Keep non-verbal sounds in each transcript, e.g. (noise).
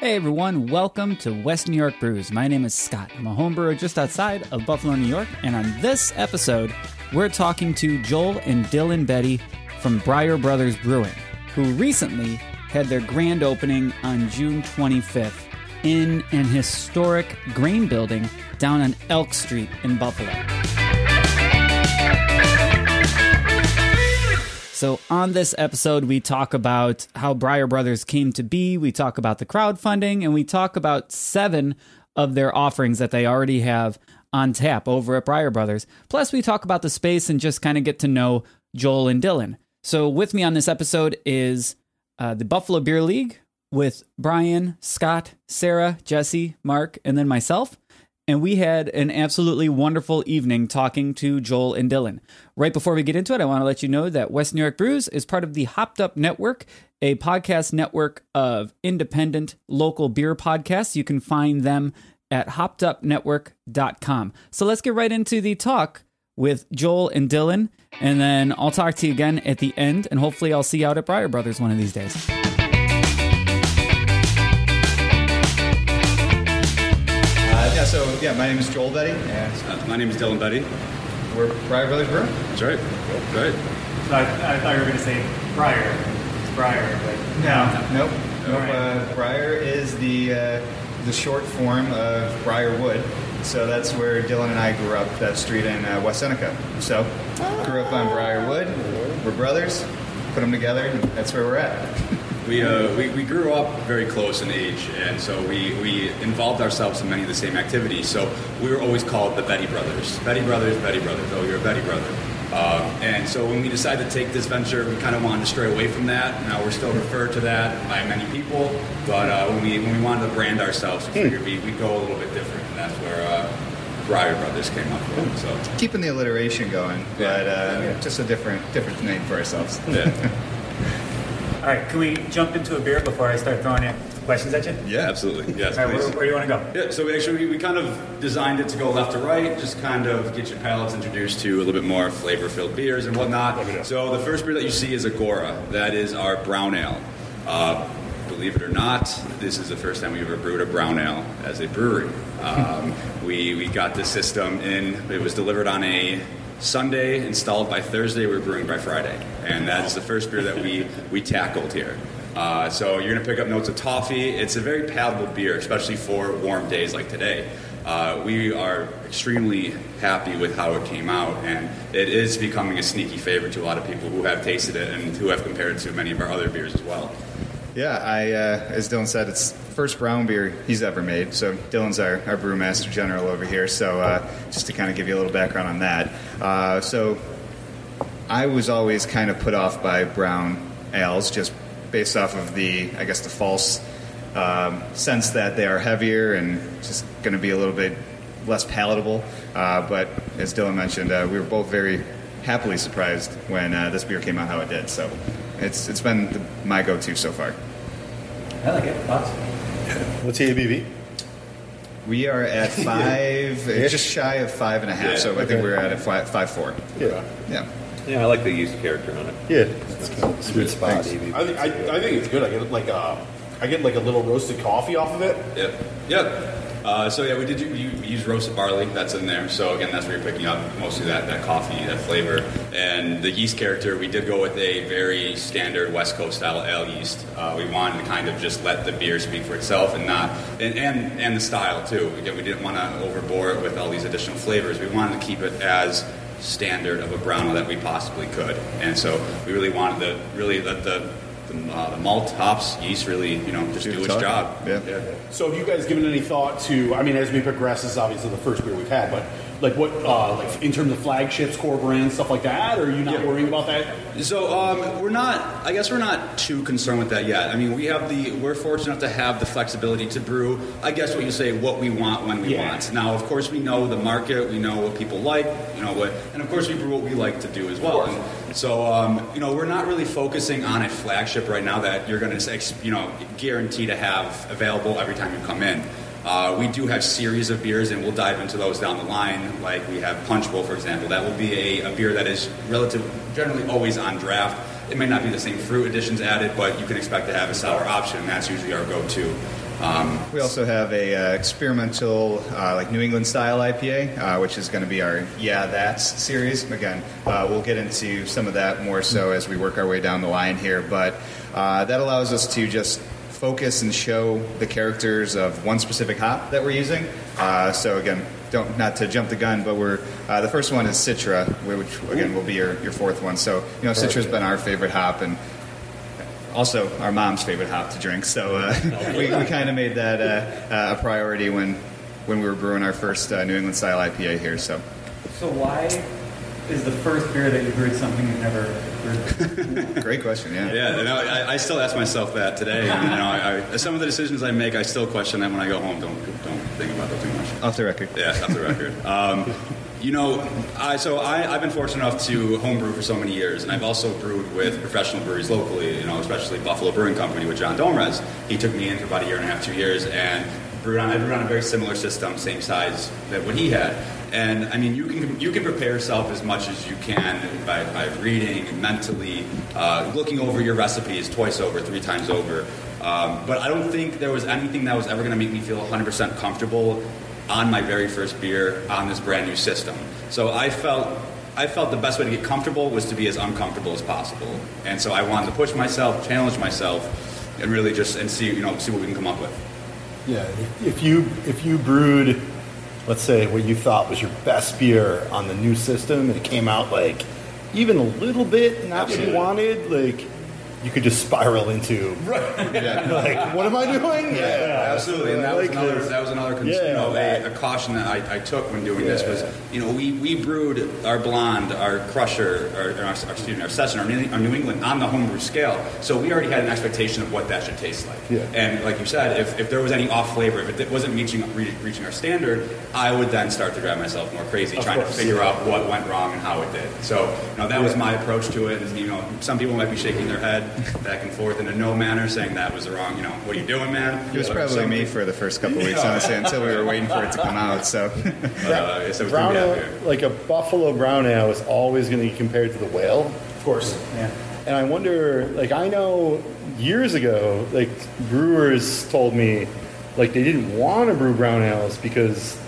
Hey everyone, welcome to West New York Brews. My name is Scott. I'm a homebrewer just outside of Buffalo, New York, and on this episode, we're talking to Joel and Dylan Betty from Breyer Brothers Brewing, who recently had their grand opening on June 25th in an historic grain building down on Elk Street in Buffalo. So, on this episode, we talk about how Breyer Brothers came to be, we talk about the crowdfunding, and we talk about seven of their offerings that they already have on tap over at Breyer Brothers. Plus, we talk about the space and just kind of get to know Joel and Dylan. So, with me on this episode is uh, the Buffalo Beer League with Brian, Scott, Sarah, Jesse, Mark, and then myself and we had an absolutely wonderful evening talking to Joel and Dylan. Right before we get into it, I want to let you know that West New York Brews is part of the Hopped Up Network, a podcast network of independent local beer podcasts. You can find them at hoppedupnetwork.com. So let's get right into the talk with Joel and Dylan, and then I'll talk to you again at the end, and hopefully I'll see you out at Breyer Brothers one of these days. So yeah, my name is Joel Betty, and Uh, my name is Dylan Betty. we're Breyer Brothers Brew. That's right. Right. I, I thought you were going to say Briar. It's Briar, but nope. Nope. All right. Uh, Breyer is the uh, the short form of Breyer Wood. So that's where Dylan and I grew up, that street in uh, West Seneca. So grew up on Breyer Wood. We're brothers. Put them together, and that's where we're at. (laughs) We, uh, we, we grew up very close in age, and so we, we involved ourselves in many of the same activities. So we were always called the Betty Brothers. Betty Brothers, Betty Brothers. Oh, you're a Betty Brother. Um, and so when we decided to take this venture, we kind of wanted to stray away from that. Now we're still referred to that by many people, but uh, when, we, when we wanted to brand ourselves, we figured we, we'd go a little bit different, and that's where uh, Breyer Brothers came up with. So, Keeping the alliteration going, but uh, Yeah. just a different different name for ourselves. yeah. (laughs) all right. Can we jump into a beer before I start throwing in questions at you? yeah, absolutely. Yes, All right, please. where, where do you want to go? Yeah, so we actually we kind of designed it to go left to right, just kind of get your palates introduced to a little bit more flavor-filled beers and whatnot. So the first beer that you see is Agora. That is our brown ale. Uh, believe it or not, this is the first time we ever brewed a brown ale as a brewery. Um, (laughs) we we got this system in. It was delivered on a Sunday, installed by Thursday. We were brewing by Friday, and that is the first beer that we we tackled here. Uh, so you're to pick up notes of toffee. It's a very palatable beer, especially for warm days like today. Uh, we are extremely happy with how it came out, and it is becoming a sneaky favorite to a lot of people who have tasted it and who have compared it to many of our other beers as well. Yeah, I, uh, as Dylan said, it's first brown beer he's ever made. So Dylan's our, our brewmaster general over here. So uh, just to kind of give you a little background on that. Uh, so I was always kind of put off by brown ales just based off of the, I guess, the false um, sense that they are heavier and just going to be a little bit less palatable. Uh, but as Dylan mentioned, uh, we were both very happily surprised when uh, this beer came out how it did. So it's it's been the, my go-to so far. I like it. Thoughts? What's the ABV? We are at (laughs) five, just shy of five and a half. Yeah, so I think we're at a four. Yeah. Yeah. Yeah, I like the used character on it. Yeah. It's kind of a sweet spot. Thanks. I think, I, I think it's good. I get like a, I get like a little roasted coffee off of it. Yep. Yep. Uh, so yeah, we did. We use roasted barley. That's in there. So again, that's where you're picking up mostly that, that coffee, that flavor, and the yeast character. We did go with a very standard West Coast style ale yeast. Uh, we wanted to kind of just let the beer speak for itself and not and and, and the style too. Again, we didn't want to overbore it with all these additional flavors. We wanted to keep it as standard of a brown ale that we possibly could, and so we really wanted to really let the, uh, the malt, hops, yeast really you know just Do do, the its job. job. Yeah. So have you guys given any thought to? I mean, as we progress, this is obviously the first beer we've had, but like what, uh, like in terms of flagships, core brands, stuff like that? Or are you not Yeah. worrying about that? So um, we're not. I guess we're not too concerned with that yet. I mean, we have the. We're fortunate enough to have the flexibility to brew. I guess what you say, what we want when we Yeah. want. Now, of course, we know the market. We know what people like. You know what, and of course, we brew what we like to do as well. So, um, you know, we're not really focusing on a flagship right now that you're going to, you know, guarantee to have available every time you come in. Uh, we do have series of beers, and we'll dive into those down the line. Like we have Punch Bowl, for example. That will be a, a beer that is relative, generally always on draft. It may not be the same fruit additions added, but you can expect to have a sour option. and That's usually our go-to. Um, We also have a uh, experimental, uh, like New England style IPA, uh, which is going to be our Yeah That's series. Again, uh, we'll get into some of that more so as we work our way down the line here, but uh, that allows us to just focus and show the characters of one specific hop that we're using. Uh, so again, don't not to jump the gun, but we're uh, the first one is Citra, which again will be your, your fourth one. So you know, Citra's been our favorite hop and also our mom's favorite hop to drink. So uh, (laughs) we, we kind of made that uh, uh, a priority when when we were brewing our first uh, New England style IPA here. So So why is the first beer that you brewed something you've never brewed? (laughs) great question. Yeah. Yeah, you know, I, I still ask myself that today. And, you know, I, I, some of the decisions I make, I still question them when I go home. Don't don't think about that too much. Off the record. Yeah, off the record. Um, you know, I, so I, I've been fortunate enough to homebrew for so many years, and I've also brewed with professional breweries locally. You know, especially Buffalo Brewing Company with John Domrez. He took me in for about a year and a half, two years, and brewed on. I brewed on a very similar system, same size that what he had. And I mean, you can you can prepare yourself as much as you can by, by reading mentally, uh, looking over your recipes twice over, three times over. Um, but I don't think there was anything that was ever going to make me feel 100% comfortable on my very first beer on this brand new system. So I felt I felt the best way to get comfortable was to be as uncomfortable as possible. And so I wanted to push myself, challenge myself, and really just and see you know see what we can come up with. Yeah, if, if you if you brewed, let's say what you thought was your best beer on the new system, and it came out like even a little bit not what you wanted, like you could just spiral into Yeah. (laughs) like, what am I doing? Yeah, Absolutely, and that was another that was another con- you know, a, a caution that I, I took when doing this was you know we, we brewed our blonde, our crusher, our, our, our excuse me, our session, our New, our New England on the homebrew scale, so we already had an expectation of what that should taste like. Yeah. And like you said, if, if there was any off flavor, if it wasn't reaching re- reaching our standard, I would then start to drive myself more crazy trying course, to figure out what went wrong and how it did. So you know that was my approach to it. And you know some people might be shaking their head back and forth in a no manner, saying that was the wrong. You know what are you doing, man? It was But probably some me for the first couple of weeks, honestly, until we were waiting for it to come out. So (laughs) Uh, so brown ale, like a buffalo brown ale, is always going to be compared to the whale. Of course. Yeah. And I wonder, like, I know years ago, like, brewers told me, like, they didn't want to brew brown ales because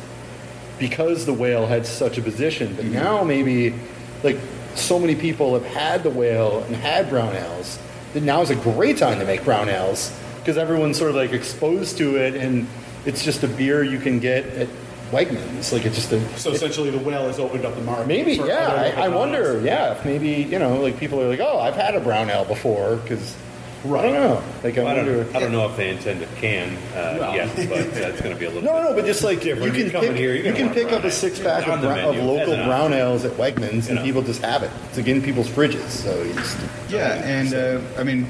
because the whale had such a position. But now maybe, like, so many people have had the whale and had brown ales that now is a great time to make brown ales because everyone's sort of like exposed to it, and it's just a beer you can get at Wegmans. Like, it's just a So essentially, the whale has opened up the market. Maybe, yeah. I, I wonder, yeah, if maybe you know, like people are like, oh, I've had a brown ale before, because I don't know. Like I I wonder. don't, I don't know if they intend to can uh, No. yet, but that's going to be a little. (laughs) No, bit no, but just like you different. can You come in pick, here, you're you gonna can want pick brown up a ale. six pack On of, the bra- of menu, local as an brown ales at Wegmans, and know. people just have it. It's like in people's fridges. So you just, yeah, and uh, I mean,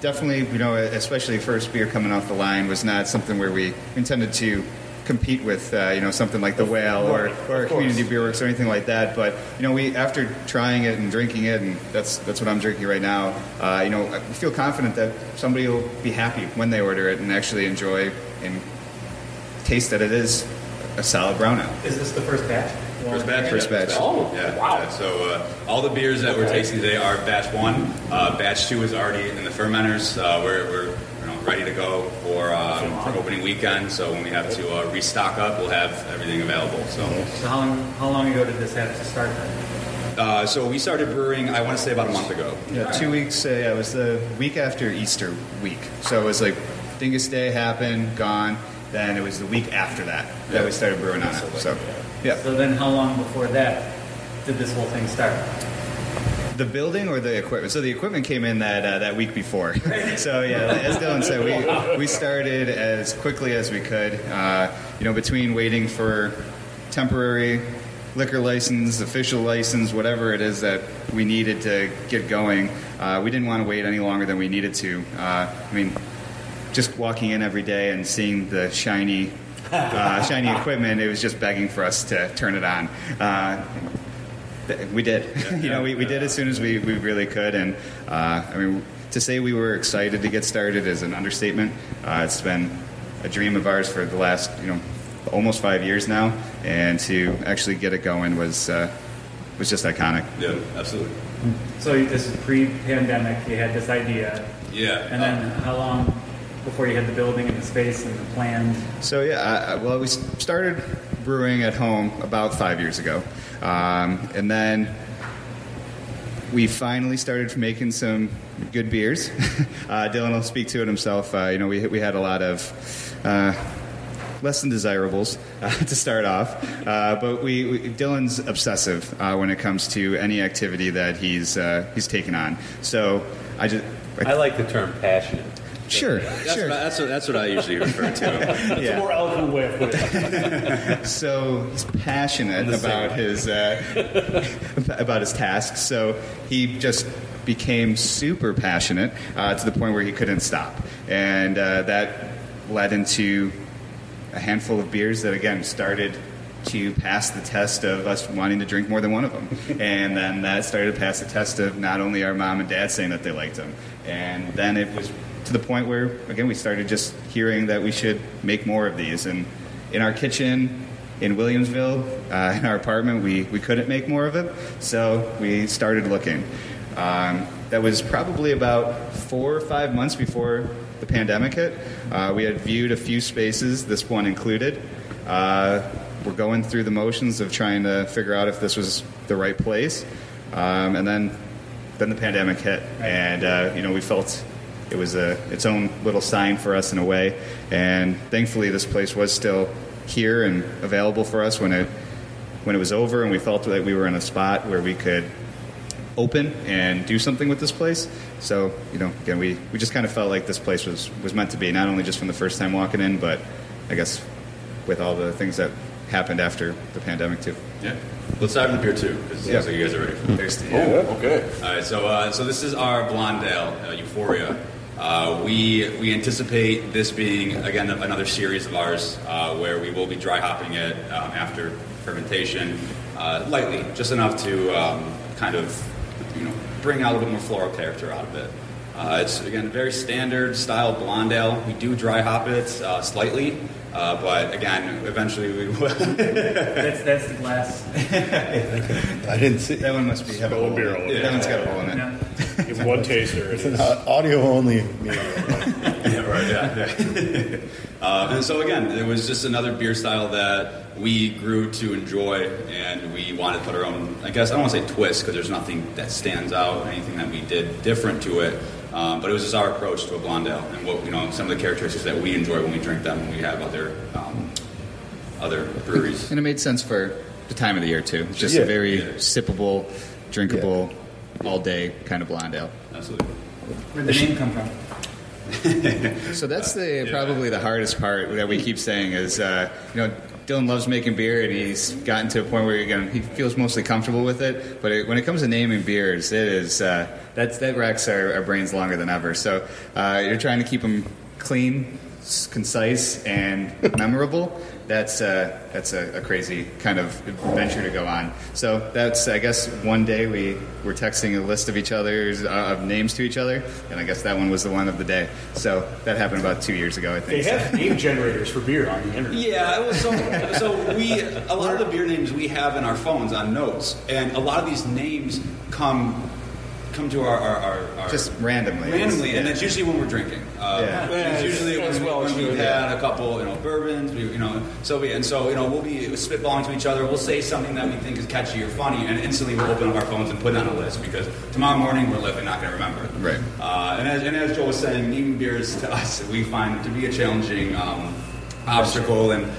definitely, you know, especially first beer coming off the line was not something where we intended to compete with, uh, you know, something like the Whale or, or Community Beer Works or anything like that. But you know, we after trying it and drinking it, and that's that's what I'm drinking right now. Uh, you know, I feel confident that somebody will be happy when they order it and actually enjoy and taste that it is a solid brown ale. Is this the first batch? First batch. First batch. Oh, yeah. wow. So uh, all the beers that we're tasting today are batch one. Uh, batch two is already in the fermenters. Uh, we're we're you know, ready to go for, uh, for opening weekend. So when we have to uh, restock up, we'll have everything available. So. So how long, how long ago did this have to start then? Uh, so we started brewing, I want to say about a month ago. Yeah, two weeks. Uh, yeah, it was the week after Easter week. So it was like Dingus Day happened, gone. Then it was the week after that that we started brewing on it. So, yeah, So then how long before that did this whole thing start? The building or the equipment. So the equipment came in that uh, that week before. (laughs) so yeah, as Dylan said, we we started as quickly as we could. Uh, you know, between waiting for temporary liquor license, official license, whatever it is that we needed to get going, uh, we didn't want to wait any longer than we needed to. Uh, I mean, just walking in every day and seeing the shiny. Uh, shiny equipment. It was just begging for us to turn it on. Uh, we did. (laughs) you know, we, we did as soon as we, we really could. And uh, I mean, to say we were excited to get started is an understatement. Uh, it's been a dream of ours for the last, you know, almost five years now. And to actually get it going was uh, was just iconic. Yeah, absolutely. So this is pre-pandemic. You had this idea, Yeah. and then how long before you had the building and the space and the plans? So yeah, I, I- well, we started brewing at home about five years ago, um, and then we finally started making some good beers. (laughs) uh, Dylan will speak to it himself. Uh, you know, we we had a lot of. Uh, Less than desirables uh, (laughs) to start off, uh, but we, we Dylan's obsessive uh, when it comes to any activity that he's he's taken on. So I just I like the term passionate. Sure That's, sure what, I- that's, what, that's what I usually refer to. (laughs) That's Yeah. a more eloquent way of putting it. (laughs) so he's passionate (laughs) about his uh, about his tasks. So he just became super passionate uh, to the point where he couldn't stop, and uh, that led into a handful of beers that again started to pass the test of us wanting to drink more than one of them, and then that started to pass the test of not only our mom and dad saying that they liked them, and then it was to the point where again we started just hearing that we should make more of these, and in our kitchen in Williamsville, uh, (laughs) in our apartment, we, we couldn't make more of it, so we started looking. Um, that was probably about four or five months before the pandemic hit. Uh, we had viewed a few spaces, this one included. Uh, we're going through the motions of trying to figure out if this was the right place, um, and then then the pandemic hit, and uh, you know we felt it was a its own little sign for us in a way. And thankfully, this place was still here and available for us when it when it was over, and we felt that we were in a spot where we could open and do something with this place. So you know, again, we, we just kind of felt like this place was was meant to be, not only just from the first time walking in, but I guess with all the things that happened after the pandemic too. Yeah. Let's dive into beer too, because it Yeah. looks like you guys are ready. for Thirsty. Oh, okay. All right, so uh, so this is our blonde ale, uh, Euphoria. Uh, we we anticipate this being again another series of ours uh, where we will be dry hopping it um, after fermentation, uh, lightly, just enough to um, kind of you know bring out a little bit more floral character out of it. Uh, it's again very standard style blonde ale. We do dry hop it uh, slightly, uh, but again, eventually we will. That's that's the glass. (laughs) I didn't see. That one must be have a hole. in beer it. all over. That one's got a hole in it. No. Give one taster. It's an audio only. medium. (laughs) yeah, right. Yeah. yeah. (laughs) uh, and so again, it was just another beer style that we grew to enjoy, and we wanted to put our own. I guess I don't want to say twist because there's nothing that stands out, anything that we did different to it. Um, but it was just our approach to a blonde ale, and what you know, some of the characteristics that we enjoy when we drink them, when we have other um, other breweries. And it made sense for the time of the year too. It's just Yeah. a very Yeah. sippable, drinkable, all day kind of blonde ale. Absolutely. Where'd the name come from? So that's the probably the hardest part that we keep saying is uh, you know Dylan loves making beer and he's gotten to a point where again he feels mostly comfortable with it. But it, when it comes to naming beers, it is uh, that's that wrecks our, our brains longer than ever. So uh, you're trying to keep them clean, concise, and memorable. That's uh, that's a, a crazy kind of adventure to go on. So that's I guess one day we were texting a list of each other's uh, of names to each other, and I guess that one was the one of the day. So that happened about two years ago, I think. They think. have name generators for beer on the internet. Yeah, well, so so we a lot of the beer names we have in our phones on notes, and a lot of these names come come to our, our, our, our Just randomly. randomly, and Yeah. it's usually when we're drinking. Uh, Yeah. It's usually As when, well when we've true, had a couple, you know, bourbons, we, you know, so we, and so you know we'll be spitballing to each other. We'll say something that we think is catchy or funny, and instantly we'll open up our phones and put it on a list because tomorrow morning we're likely not going to remember it. Right. Uh, and, as, and as Joel was saying, naming beers to us we find to be a challenging um, obstacle. And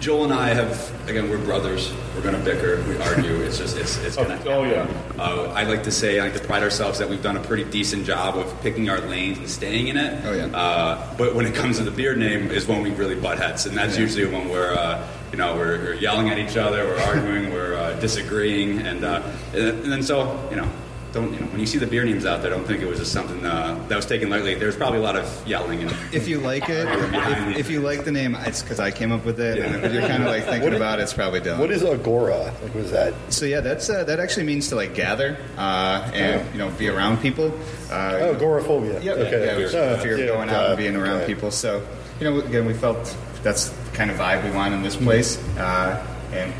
Joel and I have, again, we're brothers. We're going to bicker. We argue. It's just, it's, it's going to Oh, yeah. Uh, I like to say, I like to pride ourselves that we've done a pretty decent job of picking our lanes and staying in it. Oh, yeah. Uh, but when it comes to the beer name, is when we really butt heads, and that's usually when we're, uh, you know, we're, we're yelling at each other, we're arguing, we're uh, disagreeing, and uh, and then so, you know. Don't you know when you see the beer names out there? I don't think it was just something uh, that was taken lightly. There's probably a lot of yelling and If you like (laughs) it, if, if you like the name, it's because I came up with it, and if you're kind of like (laughs) thinking What is- about it, it's probably Dylan. What is agora? Like, was that? so yeah, that's uh, that actually means to like gather uh, and you know be around people. Uh, Oh, agoraphobia. Yeah, Okay. yeah, of yeah, going out and being around people. So, you know, again, we felt that's the kind of vibe we want in this place, uh, and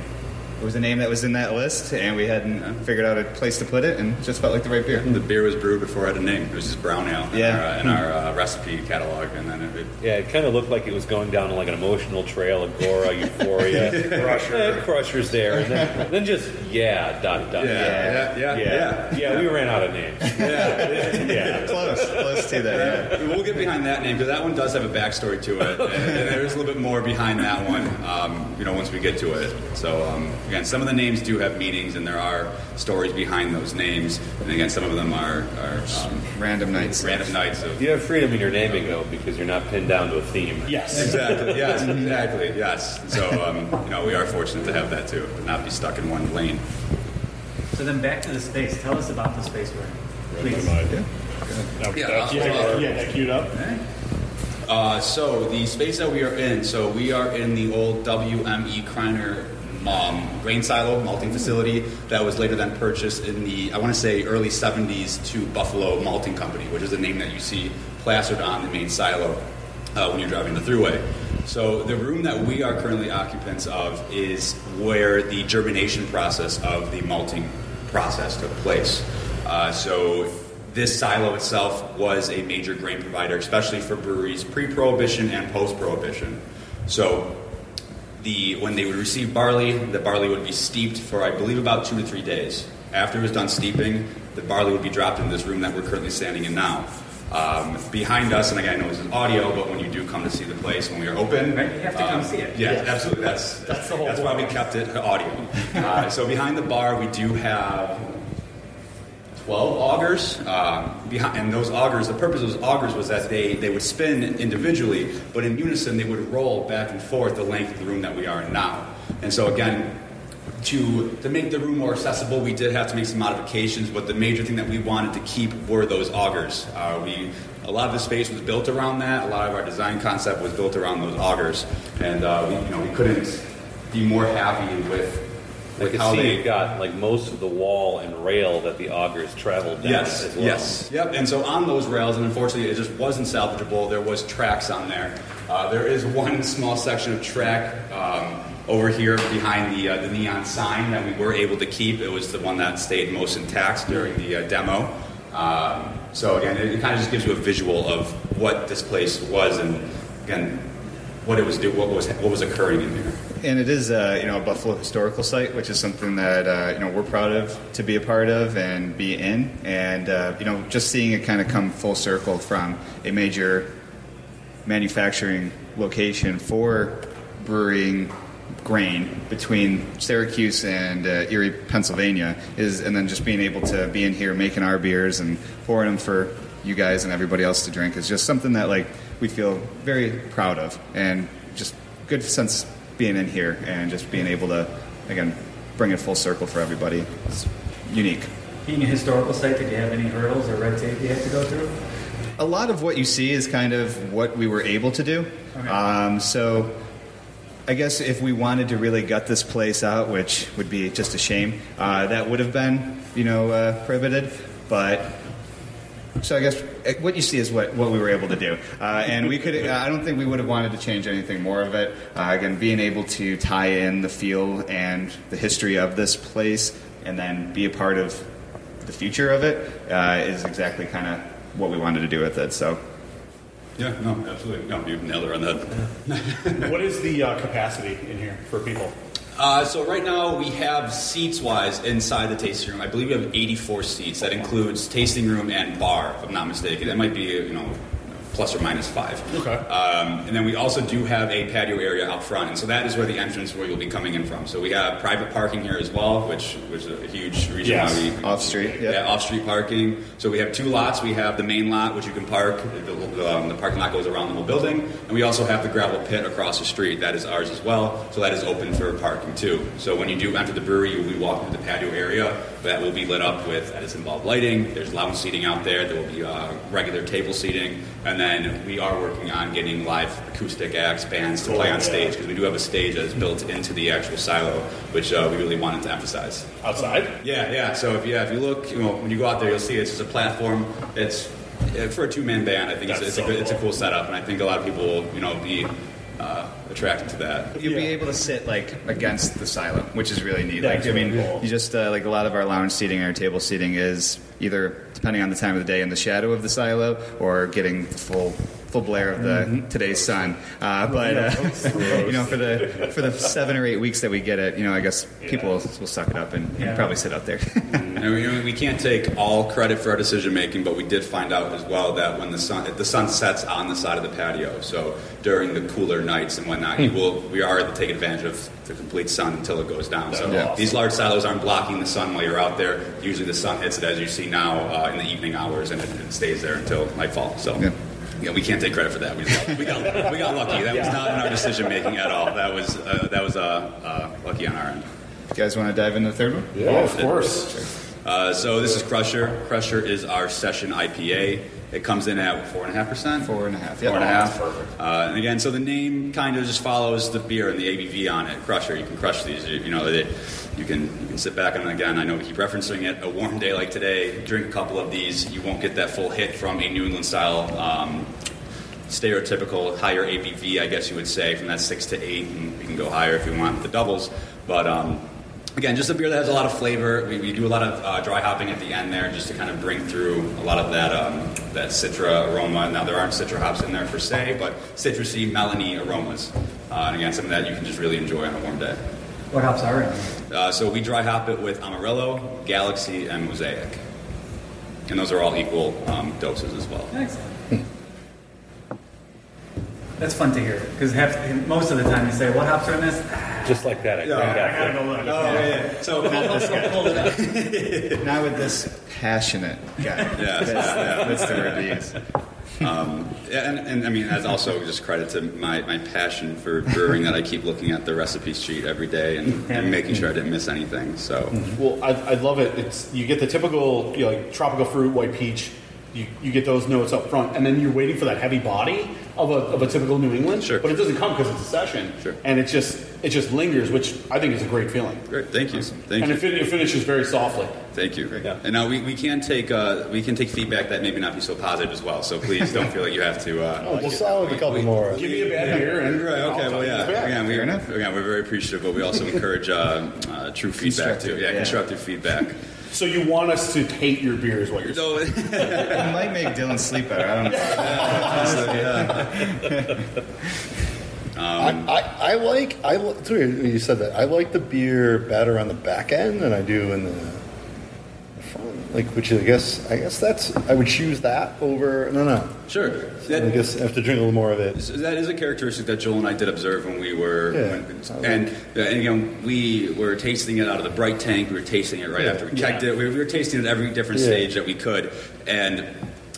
it was a name that was in that list, and we hadn't figured out a place to put it, and it just felt like the right beer. The beer was brewed before it had a name. It was just brown ale in Yeah. our, uh, in our uh, recipe catalog, and then it, it Yeah, it kind of looked like it was going down like an emotional trail, Agora, (laughs) Euphoria, Crusher, eh, (laughs) Crusher's there, and then, then just yeah, dot dot. yeah, yeah, yeah, yeah, yeah. We ran out of names. (laughs) yeah. Yeah, Close, close to that. Yeah. We'll get behind that name because that one does have a backstory to it, and, and there is a little bit more behind that one. Um, you know, once we get to it. So um, again, some of the names do have meanings, and there are stories behind those names. And again, some of them are, are um, Random nights. random nights of. you have freedom in your naming though because you're not pinned down to a theme. Yes. Exactly. (laughs) Yes. Exactly. Yes. So um, you know, we are fortunate to have that too, to not be stuck in one lane. So then back to the space. Tell us about the space we're in. Please. Now, Yeah, that's- yeah, I'll- yeah, that queued up. Uh, so the space that we are in, so we are in the old WME Kreiner um, grain silo malting facility that was later then purchased in the I want to say early 70s to Buffalo Malting Company, which is the name that you see plastered on the main silo uh, when you're driving the throughway. So the room that we are currently occupants of is where the germination process of the malting process took place. Uh, so this silo itself was a major grain provider, especially for breweries pre-prohibition and post-prohibition. So the when they would receive barley, the barley would be steeped for I believe about two to three days. After it was done steeping, the barley would be dropped in this room that we're currently standing in now. Um, behind us, and again, I know this is audio, but when you do come to see the place when we are open, Right, you have to come um, see it. Yeah, Yes. absolutely. That's That's the whole That's why we kept it audio. (laughs) Uh, so behind the bar, we do have 12 augers. Um, behind, and those augers, the purpose of those augers was that they, they would spin individually, but in unison they would roll back and forth the length of the room that we are in now. And so again, to, to make the room more accessible, we did have to make some modifications, but the major thing that we wanted to keep were those augers. Uh, we, a lot of the space was built around that. A lot of our design concept was built around those augers, and uh, we, you know, we couldn't be more happy with, I how see they you got like most of the wall and rail that the augers traveled down Yes, as well. yes, yep. And so on those rails, and unfortunately, it just wasn't salvageable. There was tracks on there. Uh, there is (laughs) one small section of track um, over here behind the uh, the neon sign that we were able to keep. It was the one that stayed most intact during the uh, demo. Um, so again, it, it kind of just gives you a visual of what this place was, and again, what it was do, what was what was occurring in here. And it is, uh, you know, a Buffalo historical site, which is something that uh, you know we're proud of to be a part of and be in. And uh, you know, just seeing it kind of come full circle from a major manufacturing location for brewing grain between Syracuse and uh, Erie, Pennsylvania, is, and then just being able to be in here making our beers and pouring them for you guys and everybody else to drink is just something that like we feel very proud of, and just good sense being in here and just being able to again bring it full circle for everybody. It's unique. Being a historical site, did you have any hurdles or red tape you had to go through? A lot of what you see is kind of what we were able to do. Okay. Um, so, I guess if we wanted to really gut this place out, which would be just a shame, uh, that would have been, you know, uh, prohibited. But so I guess uh, what you see is what, what we were able to do, uh, and we could. I don't think we would have wanted to change anything more of it. Uh, again, being able to tie in the feel and the history of this place, and then be a part of the future of it, uh, is exactly kind of what we wanted to do with it. So. Yeah, no, absolutely. No, you nailed it on that. (laughs) What is the uh, capacity in here for people? Uh, so right now we have seats wise inside the tasting room. I believe we have 84 seats. That includes tasting room and bar, if I'm not mistaken. That might be you know plus or minus five. Okay. Um, and then we also do have a patio area out front, and so that is where the entrance where you'll be coming in from. So we have private parking here as well, which which is a huge reason Yes. why we Off street, yeah. yeah, off-street parking. So we have two lots. We have the main lot, which you can park. The, um, the parking lot goes around the whole building, and we also have the gravel pit across the street. That is ours as well. So that is open for parking too. So when you do enter the brewery, you'll be walking to the patio area. That will be lit up with that is involved lighting. There's lounge seating out there. There will be uh, regular table seating, and then we are working on getting live acoustic acts, bands to play on stage because we do have a stage that is built into the actual silo, which uh, we really wanted to emphasize. Outside? Yeah, yeah. So if yeah, if you look, you know, when you go out there, you'll see it's just a platform. It's uh, for a two-man band. I think it's, That's it's, a so good, it's a cool. cool setup, and I think a lot of people will, you know, be uh, attracted to that. You'll be able to sit like against the silo, which is really neat. That's like, I mean, cool. you just uh, like a lot of our lounge seating, our table seating is either depending on the time of the day in the shadow of the silo, or getting the full full blare of the today's sun. Uh, but uh, (laughs) you know, for the for the seven or eight weeks that we get it, you know, I guess people will, will suck it up and, and probably sit out there. (laughs) And we, we can't take all credit for our decision making, but we did find out as well that when the sun the sun sets on the side of the patio, so during the cooler nights and whatnot, you will we are able to take advantage of the complete sun until it goes down. So Yeah. these large silos aren't blocking the sun while you're out there. Usually the sun hits it as you see now uh, in the evening hours, and it, it stays there until nightfall. So. Yeah. Yeah, we can't take credit for that. We got, we got, we got lucky. That was not in our decision making at all. That was uh, that was uh, uh, lucky on our end. you guys want to dive into the third one? Yeah, of course. Uh, so this is Crusher. Crusher is our session IPA. It comes in at four and a half percent. Four and a half, Four yeah. and a half. Perfect. Uh, and again, so the name kind of just follows the beer and the ABV on it. Crusher. You can crush these. You, you know, they, you can you can sit back and again. I know we keep referencing it. A warm day like today, drink a couple of these. You won't get that full hit from a New England style. Um, stereotypical higher ABV, I guess you would say, from that six to eight, and we can go higher if we want the doubles. But um, again, just a beer that has a lot of flavor. We, we do a lot of uh, dry hopping at the end there, just to kind of bring through a lot of that um, that citra aroma. Now there aren't citra hops in there per se, but citrusy, melony aromas. Uh, and again, something that you can just really enjoy on a warm day. What hops are in? Uh, so we dry hop it with Amarillo, Galaxy, and Mosaic. And those are all equal um, doses as well. Excellent. (laughs) That's fun to hear because most of the time you say, "What hops are in this?" Just like that. I Yeah, cranked I out gotta for- go look. Oh, yeah, yeah. So (laughs) Pull it up. (laughs) Not with this passionate guy. Yeah, that's, yeah. that's the word to use. Um, yeah, and, and I mean, that's also just credit to my, my passion for brewing that I keep looking at the recipe sheet every day and, and making sure I didn't miss anything. So, Well, I, I love it. It's you get the typical you know, like tropical fruit, white peach. You, you get those notes up front, and then you're waiting for that heavy body of a, of a typical New England. Sure. But it doesn't come because it's a session. Sure. And it just it just lingers, which I think is a great feeling. great. Thank you. Thank and you. it, fin- it finishes very softly. Thank you. Yeah. And now we, we can take uh, we can take feedback that maybe not be so positive as well. So please don't feel like you have to. Uh, Oh, we'll solve a couple more. Give me a bad beer, and Right. Okay. I'll Well, tell you yeah. Again, we, Fair enough. again, we're very appreciative, but we also encourage uh, uh, true feedback too. Yeah, yeah. constructive feedback. So you want us to hate your beer, is what you're saying? So, (laughs) It might make Dylan sleep better. I don't know. I, I, I like I li- it's weird when you said that. I like the beer better on the back end than I do in the, the front. Like, which I guess I guess that's I would choose that over. No, no. sure. I That- guess I have to drink a little more of it. So that is a characteristic that Joel and I did observe when we were, Yeah. when, and, uh, and again, we were tasting it out of the bright tank. We were tasting it right Yeah. after we kegged it. We were, we were tasting it at every different Yeah. stage that we could, and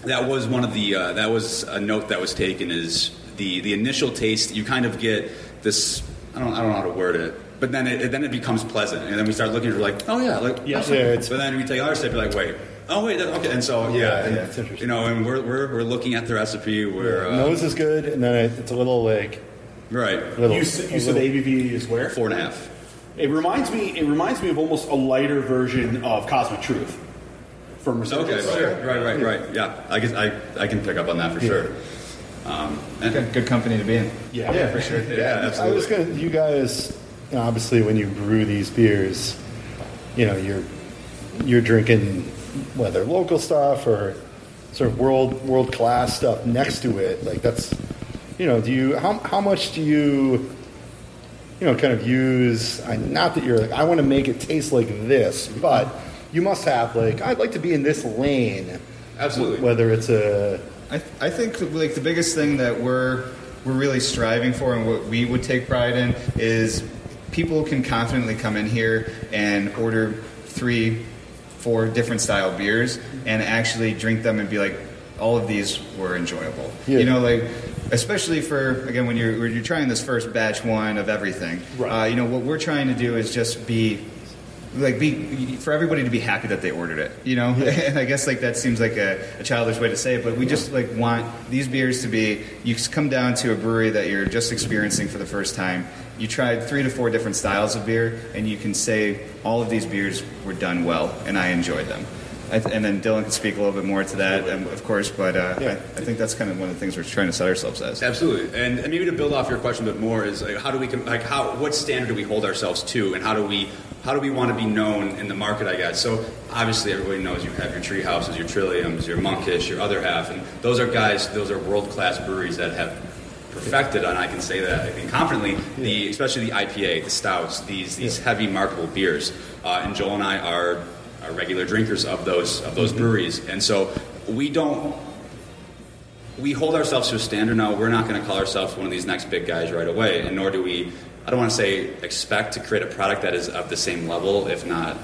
that was one of the uh, that was a note that was taken is the the initial taste. You kind of get this. I don't I don't know how to word it. But then it, then it becomes pleasant, and then we start looking at it like, oh yeah, like Yeah. that's- Yeah, But then we take another step, you're like, wait, oh wait, okay, and so yeah, Yeah, and, yeah, it's interesting. you know, and we're, we're, we're looking at the recipe, we're uh, Nose is good, and then it, it's a little like right, little. You, s- a you said the ABV is where? four and a half. It reminds me. It reminds me of almost a lighter version of Cosmic Truth from Mercedes. Okay, sure. Right, right, right. Yeah, I guess I, I can pick up on that for sure. Um, and, Good, good company to be in. Yeah. Yeah, for sure. (laughs) yeah, I absolutely. was gonna. You guys, you know, obviously, when you brew these beers, you know, you're you're drinking whether local stuff or sort of world world class stuff next to it. Like that's, you know, do you how how much do you, you know, kind of use? Not that you're like I want to make it taste like this, but you must have like I'd like to be in this lane. Absolutely. Whether it's a I, I think like the biggest thing that we're we're really striving for and what we would take pride in is people can confidently come in here and order three, four different style beers and actually drink them and be like, all of these were enjoyable. Yeah. You know, like especially for again when you're when you're trying this first batch one of everything. Right. Uh, you know what we're trying to do is just be like be for everybody to be happy that they ordered it you know? (laughs) And i guess like that seems like a, a childish way to say it but we just like want these beers to be you come down to a brewery that you're just experiencing for the first time. You tried three to four different styles of beer and you can say all of these beers were done well and i enjoyed them. I th- and then Dylan can speak a little bit more to that, um, of course. But uh, I, I think that's kind of one of the things we're trying to set ourselves as. Absolutely, and, and maybe to build off your question a bit more is like how do we com- like how what standard do we hold ourselves to, and how do we how do we want to be known in the market? I guess so. Obviously, everybody knows you have your tree houses, your Trilliums, your Monkish, your other half, and those are guys. Those are world class breweries that have perfected, and I can say that I think confidently. The especially the IPA, the stouts, these these heavy marketable beers, uh, and Joel and I are. Are regular drinkers of those of those breweries, and so we don't we hold ourselves to a standard now. We're not going to call ourselves one of these next big guys right away, and nor do we. I don't want to say expect to create a product that is of the same level, if not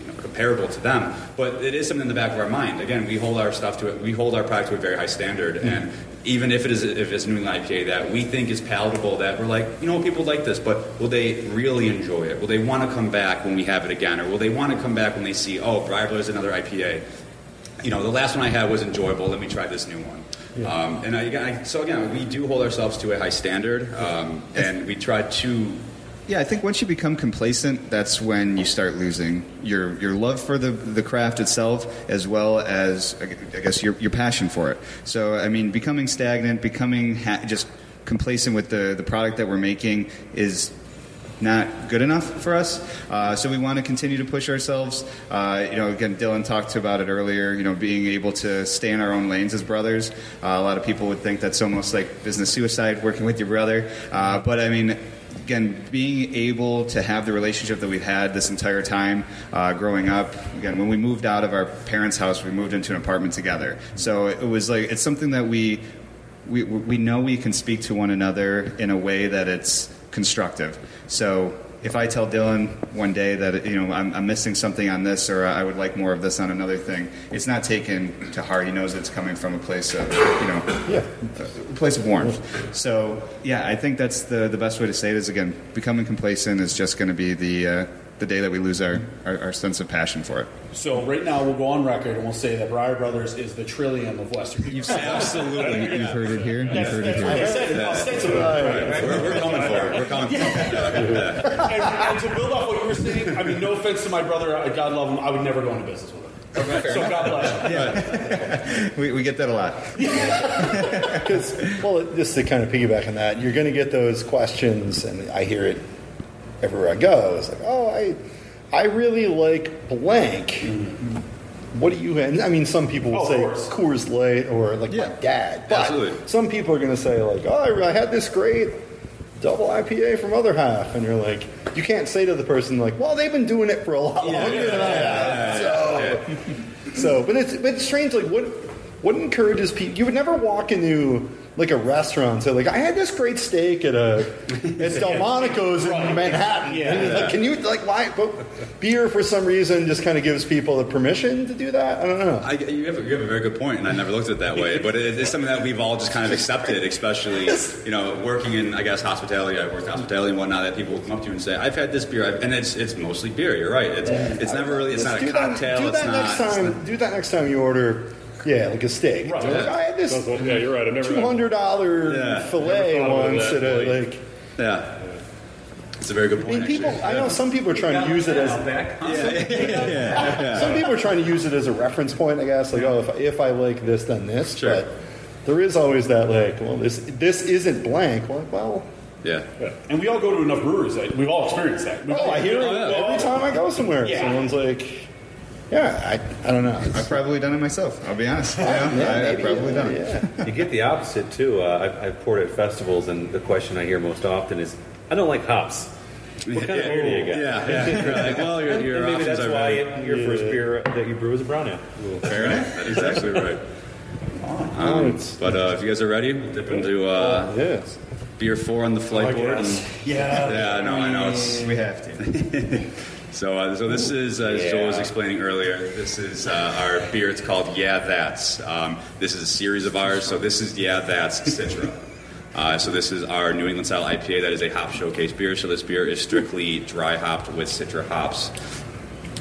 you know, comparable to them. But it is something in the back of our mind. Again, we hold our stuff to it. We hold our product to a very high standard, mm-hmm. and even if it is if it's New England IPA that we think is palatable, that we're like, you know, people like this, but will they really enjoy it? Will they want to come back when we have it again, or will they want to come back when they see, oh, Briar is another IPA? you know, the last one I had was enjoyable. Let me try this new one. Um, and I, I, so again, we do hold ourselves to a high standard, um, and we try to. Yeah, I think once you become complacent, that's when you start losing your your love for the the craft itself, as well as I guess your your passion for it. So, I mean, becoming stagnant, becoming ha- just complacent with the the product that we're making is not good enough for us. Uh, so we want to continue to push ourselves. Uh, you know, again, Dylan talked about it earlier. You know, being able to stay in our own lanes as brothers. Uh, a lot of people would think that's almost like business suicide, working with your brother. Uh, but I mean. Again, being able to have the relationship that we've had this entire time uh, growing up. Again, when we moved out of our parents' house, we moved into an apartment together. So it was like it's something that we we, we know we can speak to one another in a way that it's constructive. So if I tell Dylan one day that you know I'm, I'm, missing something on this or I would like more of this on another thing, it's not taken to heart. He knows it's coming from a place of you know, yeah. a place of warmth. So yeah, I think that's the the best way to say it is again, becoming complacent is just going to be the uh, the day that we lose our, our, our, sense of passion for it. So right now we'll go on record and we'll say that Briar Brothers is the Trillium of Western. You've absolutely you've yeah. heard it here. You've heard it here. I've said it ostensibly. We're, we're coming for it. We're coming for it. and, and to build off what you were saying, I mean, no offense to my brother, God love him, I would never go into business with him. Okay. So God bless you. Yeah. we, we get that a lot. (laughs) Because, well, just to kind of piggyback on that, you're going to get those questions, and I hear it everywhere I go. It's like, oh, I I really like blank. Mm-hmm. What do you? I mean, some people will oh, say Coors Light or like yeah. my dad. But Absolutely. some people are going to say like, "Oh, I had this great double IPA from other half," and you're like, you can't say to the person like, "Well, they've been doing it for a lot yeah, longer yeah, than I have." So, so, but it's but it's strange. Like, what what encourages people? You would never walk into like a restaurant. So like I had this great steak at a at (laughs) Delmonico's in Manhattan. Yeah. And like, can you like why? But beer for some reason just kind of gives people the permission to do that. I don't know. I, you, have a, you have a very good point, and I never looked at it that way. But it, it's something that we've all just kind of accepted, especially you know working in I guess hospitality. I worked in hospitality and whatnot. That people will come up to you and say, "I've had this beer," I've, and it's it's mostly beer. You're right. It's it's never really. It's Let's not a cocktail. That, do that not, next time. not, do that next time you order. Yeah, like a steak. Right. So like, I had this Yeah, you're right. I never. two hundred dollar Yeah. fillet Never thought of it once that at a way. like. yeah. It's a very good I point. mean, people. actually. I know some people are trying to use it as back. Some people are trying to use it as a reference point, I guess. Like, oh, if, if I like this, then this. Sure. But there is always that, like, well, this this isn't blank. Well, well Yeah. Yeah. And we all go to enough breweries that we've all experienced that. oh, I hear it oh, yeah. every time I go somewhere. Yeah. Someone's like, yeah, I, I don't know. I've probably done it myself. I'll be honest. Yeah, Yeah, I, I've maybe, probably done it. yeah. You get the opposite too. Uh, I've, I've poured at festivals, and the question I hear most often is, "I don't like hops." What kind of beer do you got? Yeah, yeah. You're like, well, your, And your maybe that's why it, your first beer that you brew is a brown ale. fair enough. That is actually right. Oh, it's, But uh, if you guys are ready, we'll dip into uh, yes. beer four on the flight board. And, Yeah. yeah, no, I know it's We have to. (laughs) So, uh, so this is, uh, as Joel was explaining earlier, this is uh, our beer. It's called Yeah That's. Um, this is a series of ours. So this is Yeah That's Citra. (laughs) Uh, so this is our New England style IPA. That is a hop showcase beer. So this beer is strictly dry hopped with Citra hops.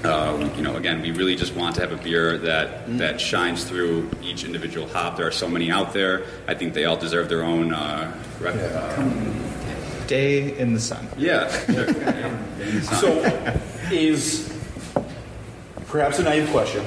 Um, you know, again, we really just want to have a beer that that shines through each individual hop. There are so many out there. I think they all deserve their own. Uh, rep- uh, Day in the sun. yeah, (laughs) sure. So, is perhaps a naive question,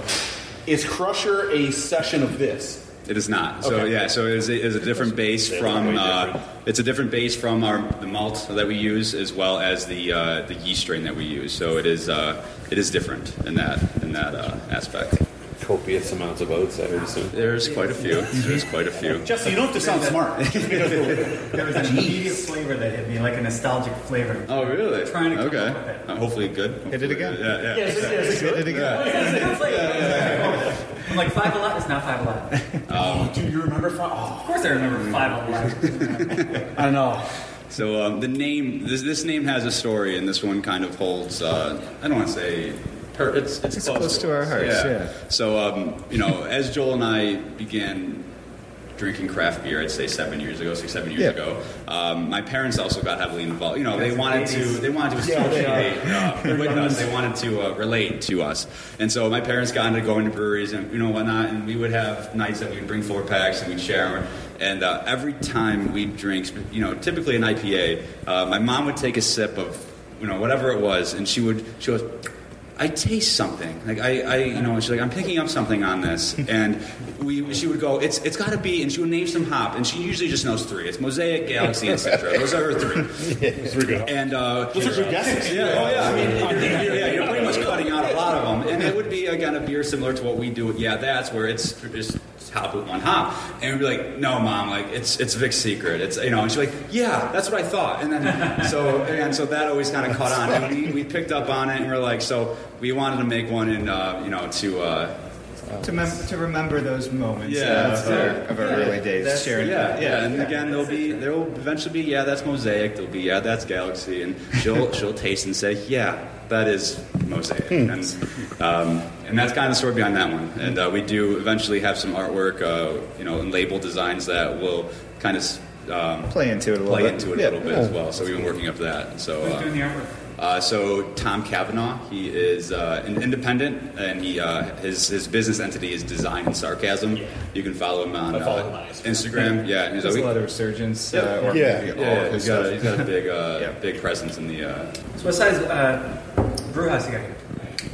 Is Crusher a session of this? It is not. So Okay. yeah, so it is, it is a different base from. Uh, it's a different base from our the malt that we use, as well as the uh, the yeast strain that we use. So it is uh, it is different in that in that uh, aspect. Copious amounts of oats, I would assume. There's quite a few. There's quite a few. (laughs) Jesse, you don't have to sound smart. Just because (laughs) we're- There was an immediate flavor that hit me, like a nostalgic flavor. Oh really? Trying to come okay. up with it. Uh, hopefully good. Hit it again. Yeah, yeah. Yes, yes, Hit it again. (laughs) I'm like five alive. It's not five alive. Oh, dude, you remember? From, oh, Of course, I remember five alive. I don't know. So um, the name, this, this name has a story, and this one kind of holds. Uh, I don't want to say. Per, it's, it's, It's close to our hearts, yeah. So um, you know, as Joel and I began drinking craft beer, I'd say seven years ago, six, seven years Yeah. ago. Um, my parents also got heavily involved. You know, they wanted to, they wanted to Yeah, they associate uh, (laughs) with us. They wanted to uh, relate to us, and so my parents got into going to breweries and you know whatnot. And we would have nights that we'd bring four packs and we'd share. And uh, every time we'd drink, you know, typically an IPA, uh, my mom would take a sip of, you know, whatever it was, and she would, she goes, I taste something. Like I, I, you know, she's like, I'm picking up something on this, (laughs) and we, she would go, it's, it's got to be, and she would name some hop, and she usually just knows three. It's Mosaic, Galaxy, and Citra. Those are her three. (laughs) And uh, Those are good guesses. yeah, oh yeah. I mean, (laughs) you're, yeah, you're pretty much cutting out a lot of them, and it would be again a beer similar to what we do. Yeah, that's where it's just hop with one hop, and we'd be like, "No, mom, like it's it's Vic's secret." It's you know, and she's like, "Yeah, that's what I thought." And then (laughs) so and so that always kind of caught on, and we, we picked up on it, and we're like, so we wanted to make one, and uh, you know, to. Uh, to, mem- to remember those moments Yeah, uh, of, our, it. of our Yeah, early days. Sharing yeah, yeah, and again, there'll be there will eventually be yeah, that's Mosaic. There'll be yeah, that's Galaxy, and she'll she'll taste and say yeah, that is Mosaic, and um, and that's kind of the story behind that one. And uh, we do eventually have some artwork, uh, you know, and label designs that will kind of um, Play into it a little play bit. into it a little bit as well. So we've been working up that. So. Who's uh, doing the artwork? uh, so Tom Kavanaugh, he is uh, an independent, and he uh, his his business entity is Design and Sarcasm. You can follow him on I follow uh, him on Instagram. Yeah, he's There's a a, lot of resurgence, Yeah. uh, or Yeah. maybe yeah, yeah, of his he's got a, he's got a big uh, (laughs) Yeah. big presence in the. Uh, So what size uh, brew house you got here?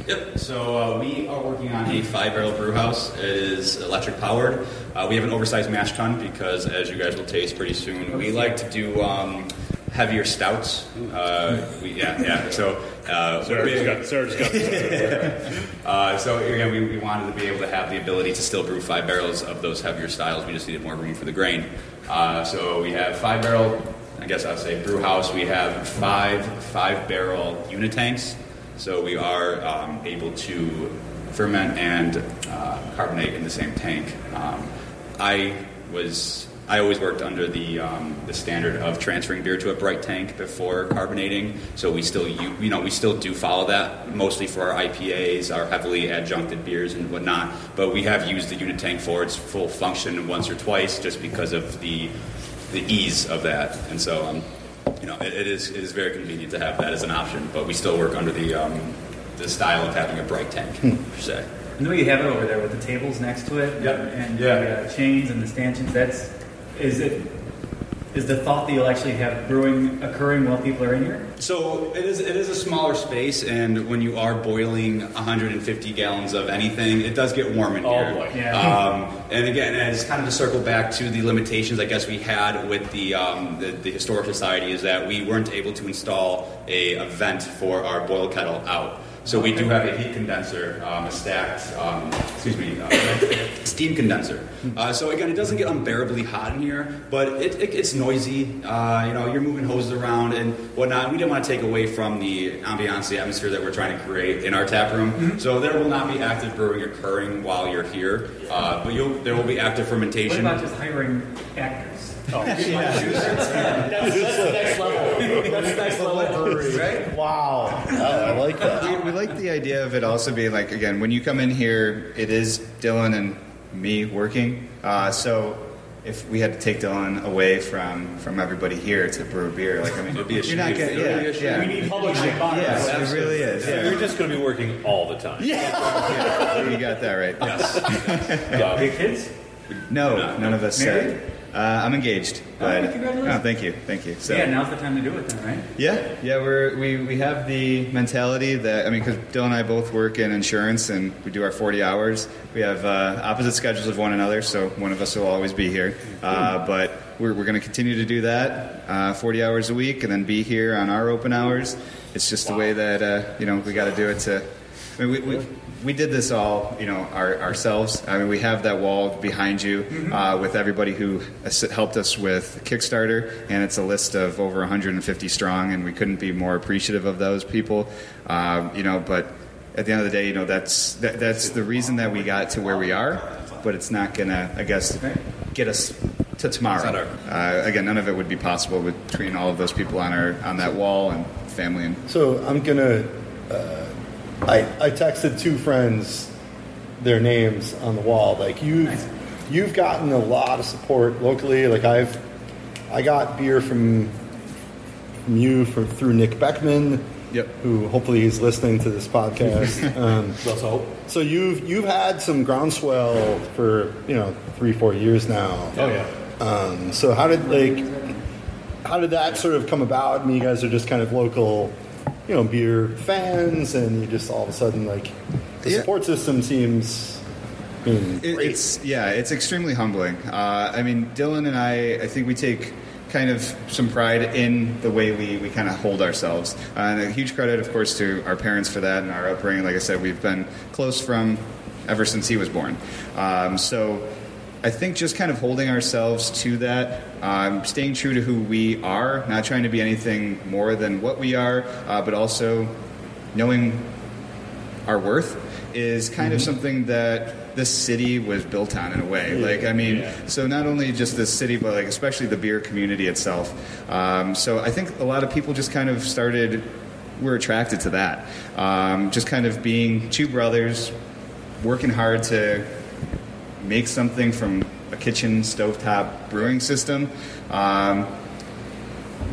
Yep. So uh, we are working on a five barrel brew house. It is electric powered. Uh, we have an oversized mash tun because, as you guys will taste pretty soon, we like to do um, heavier stouts. Uh, we, yeah, yeah. So. Uh, we're got, got (laughs) Uh, so again, we, we wanted to be able to have the ability to still brew five barrels of those heavier styles. We just needed more room for the grain. Uh, so we have five barrel. I guess I'd say brew house. We have five five barrel unitanks. So we are um, able to ferment and uh, carbonate in the same tank. Um, I was I always worked under the um, the standard of transferring beer to a bright tank before carbonating. So we still you, you know we still do follow that mostly for our IPAs, our heavily adjuncted beers and whatnot. But we have used the unitank for its full function once or twice just because of the the ease of that. And so um, you know it, it is it is very convenient to have that as an option. But we still work under the um, the style of having a bright tank per se. I know you have it over there with the tables next to it. Yep. And Yeah. the uh, chains and the stanchions. That's is it. Is the thought that you'll actually have brewing occurring while people are in here? So it is it is a smaller space, and when you are boiling 150 gallons of anything, it does get warm in Oh, here. boy. Yeah. Um, and again, as kind of to circle back to the limitations, I guess we had with the, um, the the historic society is that we weren't able to install a, a vent for our boil kettle out. So we do have a heat condenser, um, a stacked, um, excuse me, uh, steam condenser. Uh, so again, it doesn't get unbearably hot in here, but it, it, it's noisy. Uh, you know, you're moving hoses around and whatnot. We didn't want to take away from the ambiance, the atmosphere that we're trying to create in our tap room. So there will not be active brewing occurring while you're here, uh, but you'll, there will be active fermentation. What fermentation. about just hiring actors? (laughs) That's, that's the next level. That's the next level brewery. Right? Wow. Oh, I like that. we, we like the idea of it also being like again when you come in here it is dylan and me working uh, so if we had to take dylan away from from everybody here to brew beer like i mean It'd be a you're not shame. gonna It yeah, a yeah. We need publishing. yeah, it really is. So Yeah, you're just going to be working all the time. yeah, you got that right. Yes. (laughs) Big kids? No, none of us. Married? Uh, I'm engaged, but Oh, congratulations. oh, thank you, thank you. So Yeah, now's the time to do it then, right? yeah, yeah, we're, we we have the mentality that I mean, because Bill and I both work in insurance and we do our 40 hours. We have uh, opposite schedules of one another, so one of us will always be here. Uh, but we're, we're going to continue to do that, uh, 40 hours a week, and then be here on our open hours. It's just the way that uh, you know we got to do it to. I mean, we, we, we did this all, you know, our, ourselves. I mean, we have that wall behind you uh, with everybody who helped us with Kickstarter, and it's a list of over 150 strong, and we couldn't be more appreciative of those people, um, you know. But at the end of the day, you know, that's that, that's the reason that we got to where we are, but it's not gonna, I guess, get us to tomorrow. Uh, again, none of it would be possible between all of those people on our on that wall and family and So I'm gonna. Uh, I I texted two friends their names on the wall. Like you, have you've gotten a lot of support locally. Like I've, I got beer from from you from through Nick Beckman. Yep. Who hopefully he's listening to this podcast. (laughs) um, hope. so you've you've had some groundswell for you know three four years now. Oh yeah. Um, so how did like how did that sort of come about? I mean, you guys are just kind of local, you know, beer fans, and you just all of a sudden like the Yeah. support system seems. I mean, It, great. it's yeah, it's extremely humbling. Uh, I mean, Dylan and I, I think we take kind of some pride in the way we, we kind of hold ourselves. Uh, and a huge credit, of course, to our parents for that and our upbringing. Like I said, we've been close from ever since he was born. Um, so I think just kind of holding ourselves to that, um, staying true to who we are, not trying to be anything more than what we are, uh, but also knowing our worth is kind of something that this city was built on in a way. Like, I mean, so not only just this city, but like especially the beer community itself. Um, so I think a lot of people just kind of started, were attracted to that. Um, just kind of being two brothers, working hard to make something from a kitchen stovetop brewing system. Um,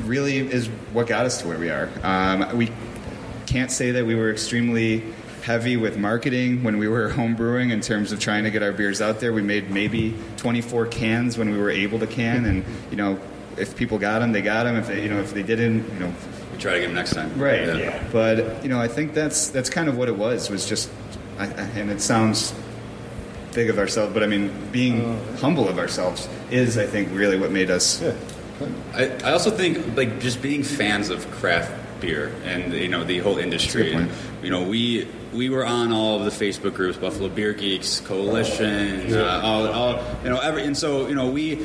really is what got us to where we are. Um, we can't say that we were extremely heavy with marketing when we were (laughs) home brewing in terms of trying to get our beers out there. We made maybe 24 cans when we were able to can, and you know, if people got them, they got them. If they, you know, if they didn't, you know, We try to get them next time. right. Yeah. But you know, I think that's that's kind of what it was. Was just, I, I- and it sounds big of ourselves, but I mean, being humble of ourselves is, I think, really what made us. I, I also think like just being fans of craft beer and you know the whole industry. That's a good And, you know we we were on all of the Facebook groups, Buffalo Beer Geeks Coalition, uh, all, all you know every and so you know we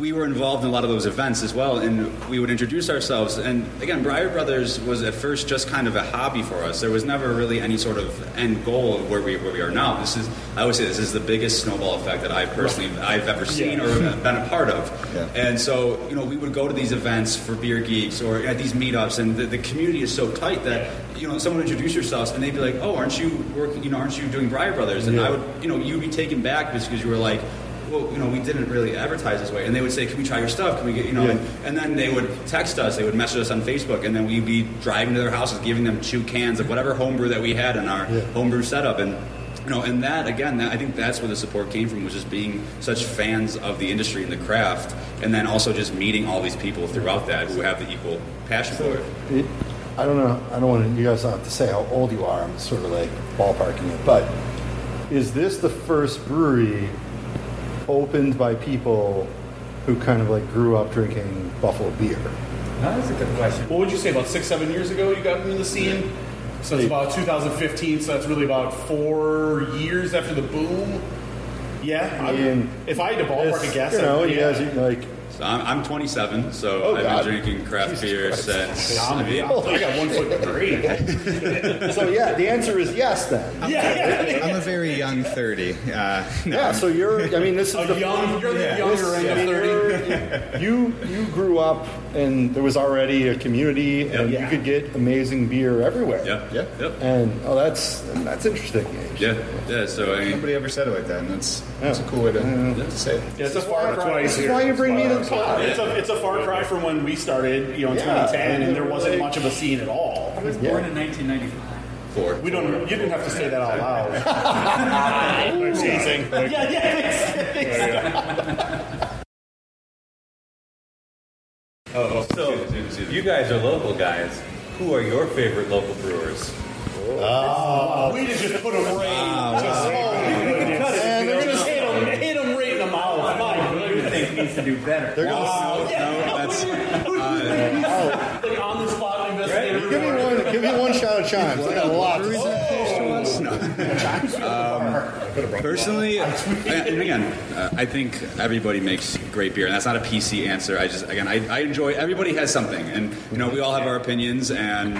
we were involved in a lot of those events as well, and we would introduce ourselves. And again, Briar Brothers was at first just kind of a hobby for us. There was never really any sort of end goal of where we where we are now. This is I always say this is the biggest snowball effect that I personally I've ever seen or (laughs) been a part of. Yeah. And so you know we would go to these events for beer geeks or at these meetups, and the, the community is so tight that you know someone would introduce yourselves and they'd be like, oh, aren't you working? You know, aren't you doing Briar Brothers? And I would you know you'd be taken back just because you were like well, you know, we didn't really advertise this way. And they would say, can we try your stuff? Can we get, you know, Yeah. and, and then they would text us, they would message us on Facebook, and then we'd be driving to their houses, giving them two cans of whatever homebrew that we had in our homebrew setup. And, you know, and that, again, that, I think that's where the support came from, was just being such fans of the industry and the craft, and then also just meeting all these people throughout that who have the equal passion for it. it, I don't know. I don't want to, you guys don't have to say how old you are. I'm sort of like ballparking it. But is this the first brewery opened by people who kind of like grew up drinking Buffalo beer? That's a good question. What would you say about six, seven years ago you got into the scene? So it's about 2015. So that's really about four years after the boom. Yeah, I mean, if I had to ballpark This- a guess, you know, you yeah. guys like So I'm, I'm 27, so Oh, I've God. been drinking craft Jesus beer Christ. since. I'm, I mean, I got one foot three. (laughs) so. Yeah, the answer is yes. Then yeah, yeah. I'm a very young 30. Uh, no, yeah. So you're. I mean, this is A the young, you're the Yeah. younger end I of 30. you're- you you grew up and there was already a community and Yeah. you could get amazing beer everywhere. yeah, Yeah. yep. And oh, that's that's interesting. Yeah, yeah. So I mean, Nobody ever said it like that, and that's, that's a cool way to, to say it. Yeah, it's a far cry. This is why you bring me to that's it's a it's a far cry from when we started, you know, in Yeah. 2010, and there wasn't much of a scene at all. I was born in 1995. Four. We don't. You didn't have to say that out loud. (laughs) (laughs) They're yeah, yeah. Oh, so you guys are local guys. Who are your favorite local brewers? Oh, we just put a ring. just, ah, to do better? They're gonna, No, that's (laughs) uh, like on the spot investigator. give me one. Give me one shot of chimes. I got a lot. To say. Personally, and again, uh, I think everybody makes great beer, and that's not a PC answer. I just, again, I, I enjoy. Everybody has something, and you know, we all have our opinions, and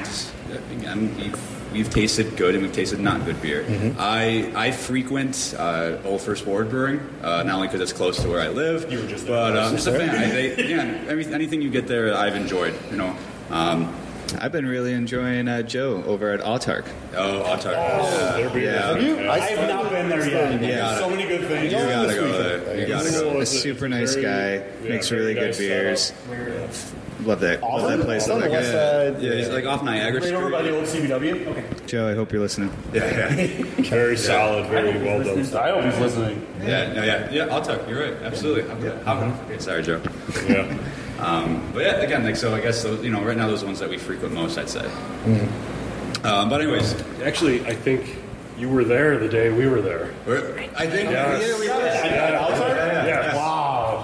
again, we've, we've tasted good and we've tasted not good beer. I I frequent uh, Old First Ward Brewing, uh, not only because it's close to where I live, You were just but uh, I'm just a fan. I, they, again, every, anything you get there, I've enjoyed. You know. Um, I've been really enjoying uh, Joe over at Autark. oh, Autark. Their beer. Yeah. Have you? I have not been there yet. Yeah. So many good things. You gotta go there. You gotta go. A super nice guy, makes really good beers. Love that. Love that place. It's on Love west that. side. Yeah, he's like off Niagara Right Street. over by the old CBW. Okay. Joe, I hope you're listening. Yeah, yeah. (laughs) Very solid. Very well done. I hope he's listening. Yeah, no, yeah, yeah. I'll talk. You're right. Absolutely. How, how, okay, sorry, Joe. Yeah. Um, but yeah, again, like so. I guess those, you know, right now those are the ones that we frequent most. I'd say. Um, but anyways, Actually, I think you were there the day we were there. we're, I think Yes. yeah, we were. At Altar? Yes. Wow.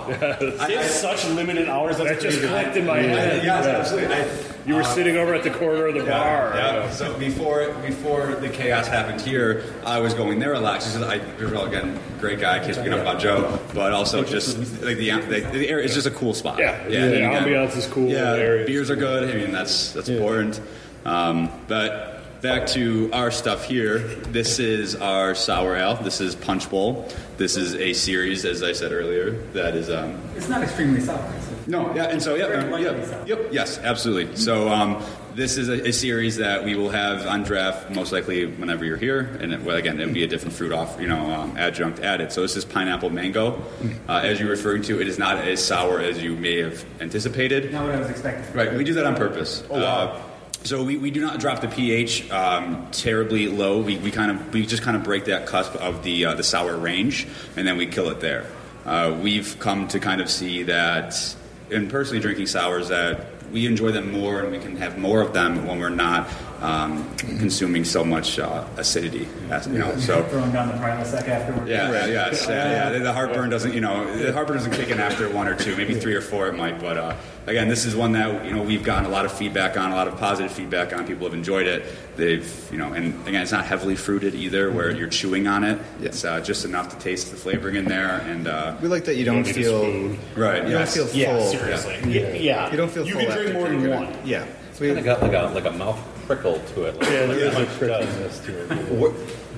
They have such limited hours. That's That just crazy. clicked in my head. Yes, absolutely. I, You were sitting over at the corner of the bar. Yeah. So before before the chaos happened here, I was going there a lot. Just 'cause I, well, again, great guy. Can't speak enough about Joe, but also just like the the, the area is just a cool spot. Yeah, yeah. the and ambiance is cool, Yeah, the area is beers are good. I mean, that's that's important. Um, but back to our stuff here. This is our sour ale. This is Punch Bowl. This is a series, as I said earlier, that is um, It's not extremely sour. no, yeah, and so yeah, Very um, lightly yep, yep, yes, absolutely. So um, this is a, a series that we will have on draft most likely whenever you're here, and it, well, again, it'll be a different fruit off, you know, um, adjunct added. So this is pineapple mango. Uh, as you're referring to, it is not as sour as you may have anticipated. Not what I was expecting. Right, we do that on purpose. Oh wow. So we, we do not drop the pH um, terribly low. We, we kind of we just kind of break that cusp of the uh, the sour range, and then we kill it there. Uh, we've come to kind of see that, in personally drinking sours, that we enjoy them more, and we can have more of them when we're not um, consuming so much uh, acidity. As, you know, so. Throwing down the Prilosec afterwards. Yeah, yeah, yes, yeah, yeah. The heartburn doesn't, you know, the heartburn doesn't kick in after one or two, maybe three or four it might. But uh, again, this is one that you know we've gotten a lot of feedback on, a lot of positive feedback on. People have enjoyed it. They've, you know, and again, it's not heavily fruited either, where you're chewing on it. It's uh, just enough to taste the flavoring in there, and uh, We like that you don't feel. spoon. right, You yes. don't feel Yeah, full. seriously. Yeah. yeah. You don't feel You full can drink more than drinking one. it. Yeah. Kind of got like a like a mouth prickle to it. Like, Yeah, there is a Punch does. prickiness to it. Where-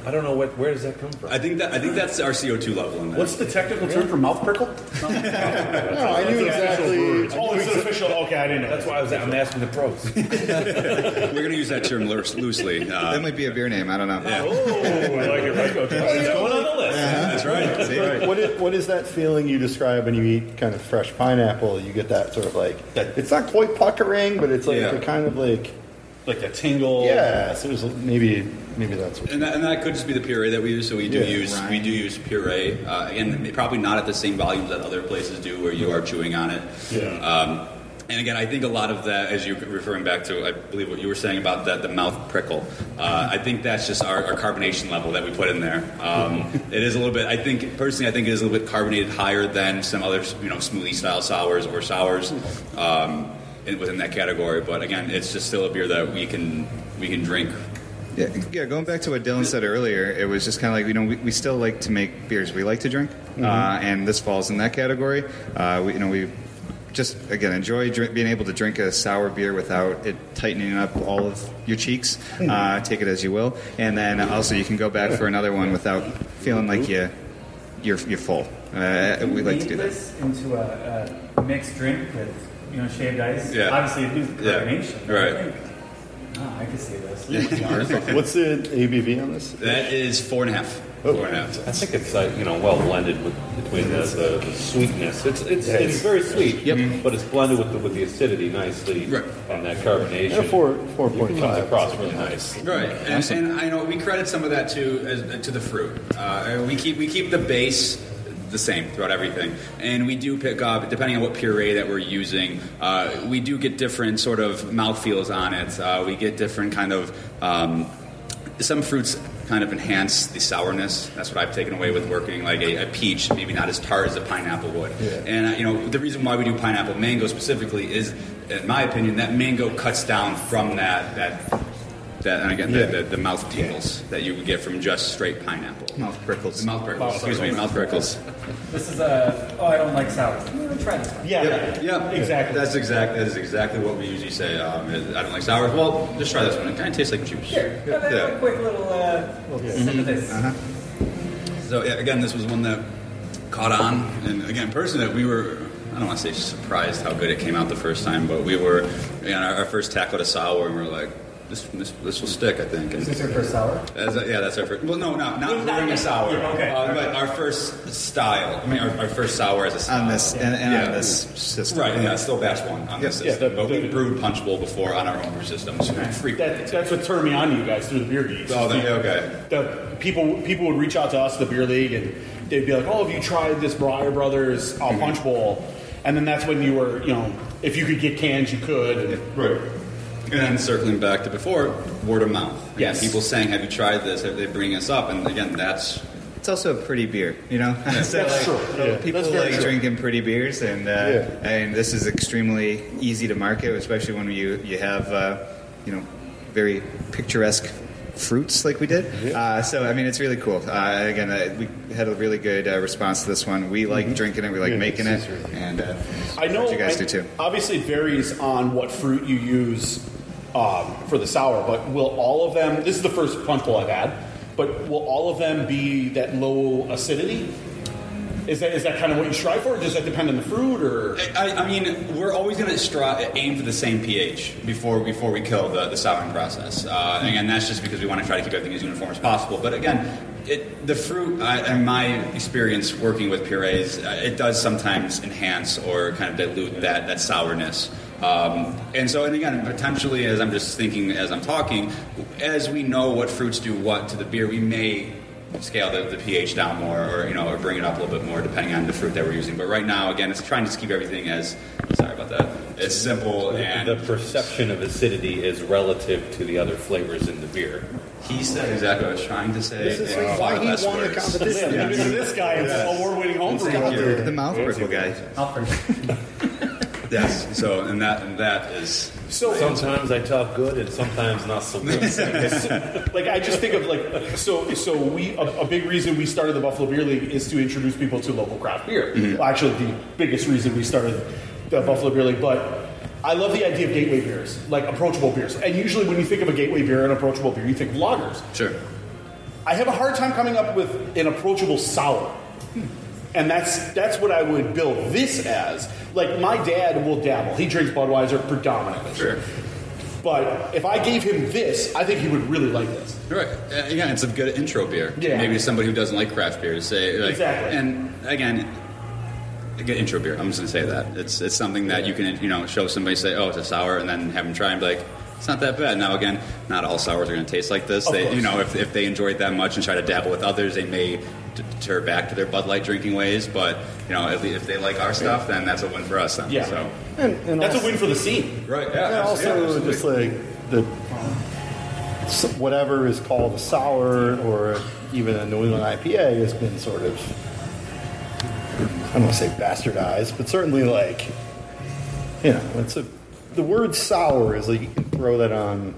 I don't know what. Where does that come from? I think that I think that's our CO2 level in there. What's the technical term for mouth prickle? No, I knew exactly. Oh, it's an official. Okay, I didn't know. That's why I was. I'm asking the pros. (laughs) We're going to use that term loosely. Uh, That might be a beer name. I don't know. Oh, I like it. Right, go, It's going on the list. that's right. See? What is, what is that feeling you describe when you eat kind of fresh pineapple? You get that sort of like it's not quite puckering, but it's like Yeah. a kind of like Like a tingle. yeah. So there's maybe maybe that's what. And that, and that could just be the puree that we use. So we do Yeah, use we do use puree. Uh, again, probably not at the same volumes that other places do, where you are chewing on it. Yeah. Um, and again, I think a lot of that, as you're referring back to, I believe what you were saying about that the mouth prickle. Uh, I think that's just our, our carbonation level that we put in there. Um, (laughs) it is a little bit. I think personally, I think it is a little bit carbonated higher than some other you know smoothie style sours or sours. Um, in- within that category, but again, it's just still a beer that we can we can drink Yeah, yeah, going back to what Dylan said earlier, it was just kind of like, you know, we, we still like to make beers we like to drink, uh, and this falls in that category. Uh, we, you know, we just, again, enjoy drink, being able to drink a sour beer without it tightening up all of your cheeks. Uh, take it as you will. And then also you can go back for another one without feeling like you, you're, you're full. Uh, we like to do that. this into a, a mixed drink with you know shaved ice. Yeah. Obviously, it needs Yeah. carbonation. Right. I think, oh, I could see this. (laughs) What's the ABV on this? That is four and a half. Oh. Four and a half. I think it's like you know well blended with between the, the, the sweetness. It's it's, it's very sweet. Yep. Mm-hmm. But it's blended with the, with the acidity nicely. Right. And that carbonation. Yeah, four four It point comes across really nice. Right, and, and I know we credit some of that to as, to the fruit. Uh, we keep we keep the base the same throughout everything. And we do pick up, depending on what puree that we're using, uh, we do get different sort of mouthfeels on it. Uh, we get different kind of. Um, some fruits kind of enhance the sourness. That's what I've taken away with working like a, a peach, maybe not as tart as a pineapple would. And uh, you know, the reason why we do pineapple mango specifically is, in my opinion, that mango cuts down from that that. That, and again, Yeah. the, the, the mouth tingles that you would get from just straight pineapple. Mouth prickles. The mouth prickles. Excuse me, mouth prickles. This is a. Oh, I don't like sour. I'm try this one. Yeah, Yep, yep, exactly. That's exactly that is exactly what we usually say. Um, I don't like sours. Well, just try this one. It kind of tastes like juice. Here, have a, Yeah. a quick little, uh, little sip of this. So yeah, again, this was one that caught on, and again, personally, we were. I don't want to say surprised how good it came out the first time, but we were, You know our first tackle to sour, and we are like, this, this, this will stick, I think. And Is this your first sour? As a, yeah, that's our first. Well, no, no, not not brewing a sour. Yeah, okay. Uh, but our first style. I mean, our, our first sour as a style. on this and, and Yeah. on this system. Right, yeah, still batch one on this Yeah, system. the- but we the- brewed Punch Bowl before on our own brew systems frequently. That, that's what turned me on to you guys through the beer geeks. Oh, then- okay. The people people would reach out to us, the beer league, and they'd be like, "Oh, have you tried this Briar Brothers uh, Punch Bowl?" And then that's when you were, you know, if you could get cans, you could. And, Right. And then circling back to before, word of mouth. Again, Yes. People saying, "Have you tried this?" They bring us up, and again, that's It's also a pretty beer, you know. (laughs) so That's like, true. Yeah. People That's like true. drinking pretty beers, and uh, Yeah. and this is extremely easy to market, especially when you you have uh, you know very picturesque fruits like we did. Uh, so I mean, it's really cool. Uh, again, uh, we had a really good uh, response to this one. We like drinking it. We like Yeah, making it, really- and uh, I know you guys I- do too. Obviously, it varies on what fruit you use um, for the sour, but will all of them? This is the first punch bowl I've had, but will all of them be that low acidity? Is that is that kind of what you strive for? Or does that depend on the fruit, or I, I mean, we're always going to stri- aim for the same pH before before we kill the, the souring process. Uh, and again, that's just because we want to try to keep everything as uniform as possible. But again, it, the fruit, I, in my experience working with purees, uh, it does sometimes enhance or kind of dilute that that sourness. Um, and so, and again, potentially, as I'm just thinking as I'm talking, as we know what fruits do what to the beer, we may scale the, the pH down more, or you know, or bring it up a little bit more, depending on the fruit that we're using. But right now, again, it's trying to just keep everything as sorry about that. It's simple and The perception of acidity is relative to the other flavors in the beer. he said exactly what I was trying to say. This is in why he less won the competition. Yeah, look this guy, it's award-winning home brew. Thank you. The mouth prickle guy. (laughs) Yes. So, and that and that is So, Sometimes I talk good, and sometimes not so good. (laughs) like I just think of like so so we a, a big reason we started the Buffalo Beer League is to introduce people to local craft beer. Mm-hmm. Well, actually, the biggest reason we started the Buffalo Beer League, but. I love the idea of gateway beers, like approachable beers. And usually, when you think of a gateway beer and approachable beer, you think lagers. sure. I have a hard time coming up with an approachable sour. And that's that's what I would build this as. Like my dad will dabble. He drinks Budweiser predominantly. Sure. But if I gave him this, I think he would really like this. Right. Uh, Again, it's a good intro beer. Yeah. Maybe somebody who doesn't like craft beer to say like, Exactly. And again, a good intro beer. I'm just gonna say that it's it's something that you can you know show somebody say oh it's a sour and then have them try and be like it's not that bad. Now again, not all sours are gonna taste like this. Of They, course. you know if, if they enjoy it that much and try to dabble with others, they may d- deter back to their Bud Light drinking ways. But you know if, if they like our stuff, then that's a win for us. Then. Yeah. So. And, and That's a win for the scene. Right. Yeah. and also absolutely. just like the whatever is called a sour or even a New England IPA has been sort of I don't want to say bastardized, but certainly like you know it's a the word sour is like you can throw that on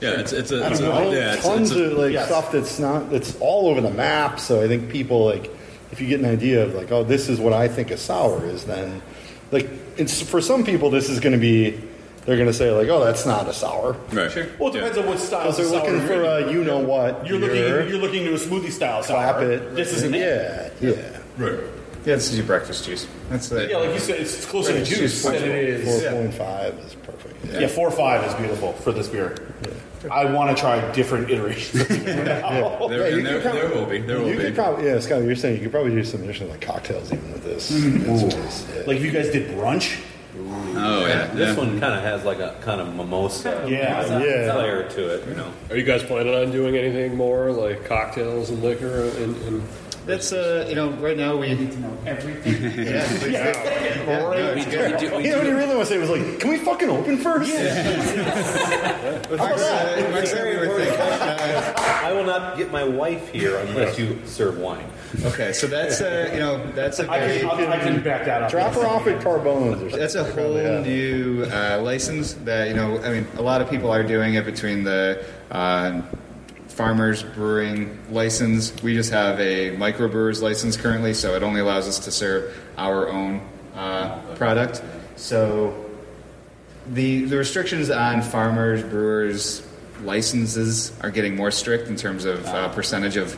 yeah. It's it's a, I it's don't a know yeah. It's, tons it's a, of like yes. stuff that's not that's all over the map. So I think people like if you get an idea of like oh this is what I think a sour is, then like it's for some people this is going to be they're going to say like oh that's not a sour. right. Sure. Well, it depends on what style. Because they're sour looking for a you know what. You're looking. You're looking to a smoothie style clap sour. it. This isn't it. Yeah, yeah. Right. Yeah, this is your breakfast juice. That's it. Yeah, like you said, it's closer to Right, juice than it is. Four point five is perfect. Yeah, four or five is beautiful for this beer. I want to try different iterations. of it (laughs) now. (laughs) There, Yeah, you and there, could there will be. There will You be. could probably yeah, Scott. You're saying you could probably do some additional like cocktails even with this. It's just, yeah. Like if you guys did brunch. oh yeah. This yeah. one kind of has like a kind of mimosa Yeah. yeah. flair to it, you know. Are you guys planning on doing anything more like cocktails and liquor? And, and That's uh, you know, right now we. need to know everything. (laughs) Yeah, please do. Yeah, no, it's good. We do- we You know what do- he really want to say was like, "Can we fucking open first?" Mark's, uh, Mark's what we were thinking. Uh, I will not get my wife here unless you serve wine. okay, so that's uh, you know, that's a I very, can, I'll- I can back that up. Drop her off at Carbones or something. That's a whole Yeah. new uh, license that you know. I mean, a lot of people are doing it between the uh, farmers brewing license. We just have a microbrewers license currently, so it only allows us to serve our own uh, product. So the the restrictions on farmers brewers licenses are getting more strict in terms of uh, percentage of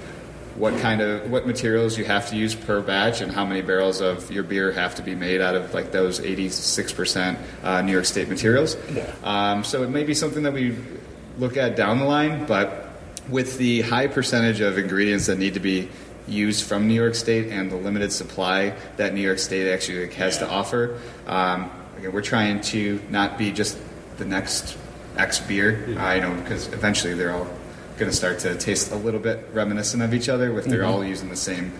what kind of what materials you have to use per batch and how many barrels of your beer have to be made out of like those 86% uh, New York State materials. Um, so it may be something that we look at down the line, but with the high percentage of ingredients that need to be used from New York State and the limited supply that New York State actually has to offer, um, again, we're trying to not be just the next X beer, uh, you know, because eventually they're all going to start to taste a little bit reminiscent of each other. If they're all using the same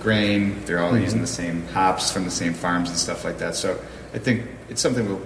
grain, they're all using the same hops from the same farms and stuff like that. So I think it's something we'll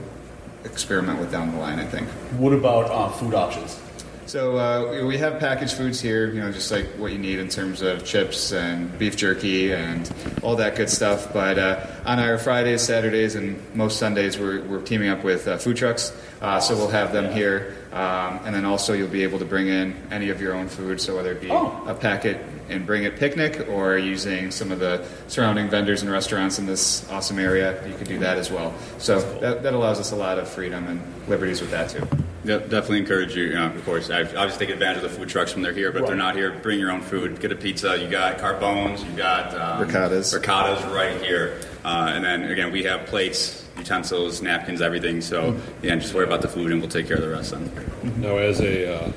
experiment with down the line. I think. What about uh, food options? So uh, we have packaged foods here, you know, just like what you need in terms of chips and beef jerky and all that good stuff. But uh, on our Fridays, Saturdays, and most Sundays, we're, we're teaming up with uh, food trucks. Uh, so we'll have them here, um, and then also you'll be able to bring in any of your own food. So whether it be Oh. a packet and bring it picnic, or using some of the surrounding vendors and restaurants in this awesome area, you could do that as well. So that, that allows us a lot of freedom and liberties with that too. Yep, definitely encourage you. you know, of course, I obviously take advantage of the food trucks when they're here, but if they're not here. Bring your own food. Get a pizza. You got carbones. You got um, ricottas. Riccattas right here. Uh, and then again, we have plates, utensils, napkins, everything. So yeah, just worry about the food, and we'll take care of the rest. Then. Now, as a uh,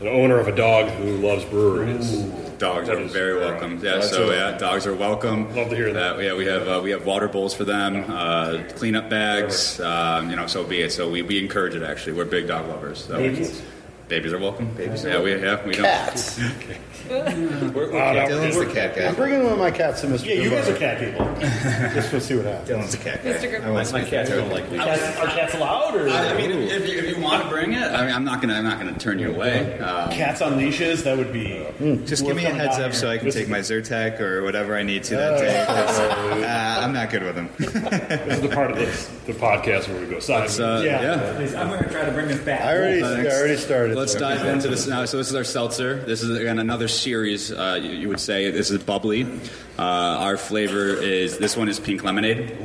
an owner of a dog who loves breweries, Dogs are very welcome. Yeah, so yeah, dogs are welcome. Love to hear that. Uh, yeah, we have uh, we have water bowls for them, uh, cleanup bags. Um, you know, so be it. So we, we encourage it. Actually, we're big dog lovers. So. Babies? Babies are welcome. Babies, yeah, we yeah we don't. Cats. (laughs) (laughs) We're, we're Dylan's the cat I'm guy. bringing one of my cats to Mr. Yeah, you guys are cat people. (laughs) Just to see what happens. Dylan's a cat guy. Mr. Good- I won't my cats to don't like me. Cats, are cats allowed, or I I mean, if, if, you, if you want to bring it, I mean, I'm not gonna I'm not gonna turn you away. Um, cats on leashes? That would be. Just give me a heads up here. so I can take my Zyrtec or whatever I need to that day. uh, I'm not good with them. this is the part of this the podcast where we go sideways. uh, Yeah. yeah. I'm going to try to bring this back. I already, I already started. Let's dive into this now. So this is our seltzer. This is again another series. Uh, you, you would say this is bubbly. Uh, our flavor is this one is pink lemonade.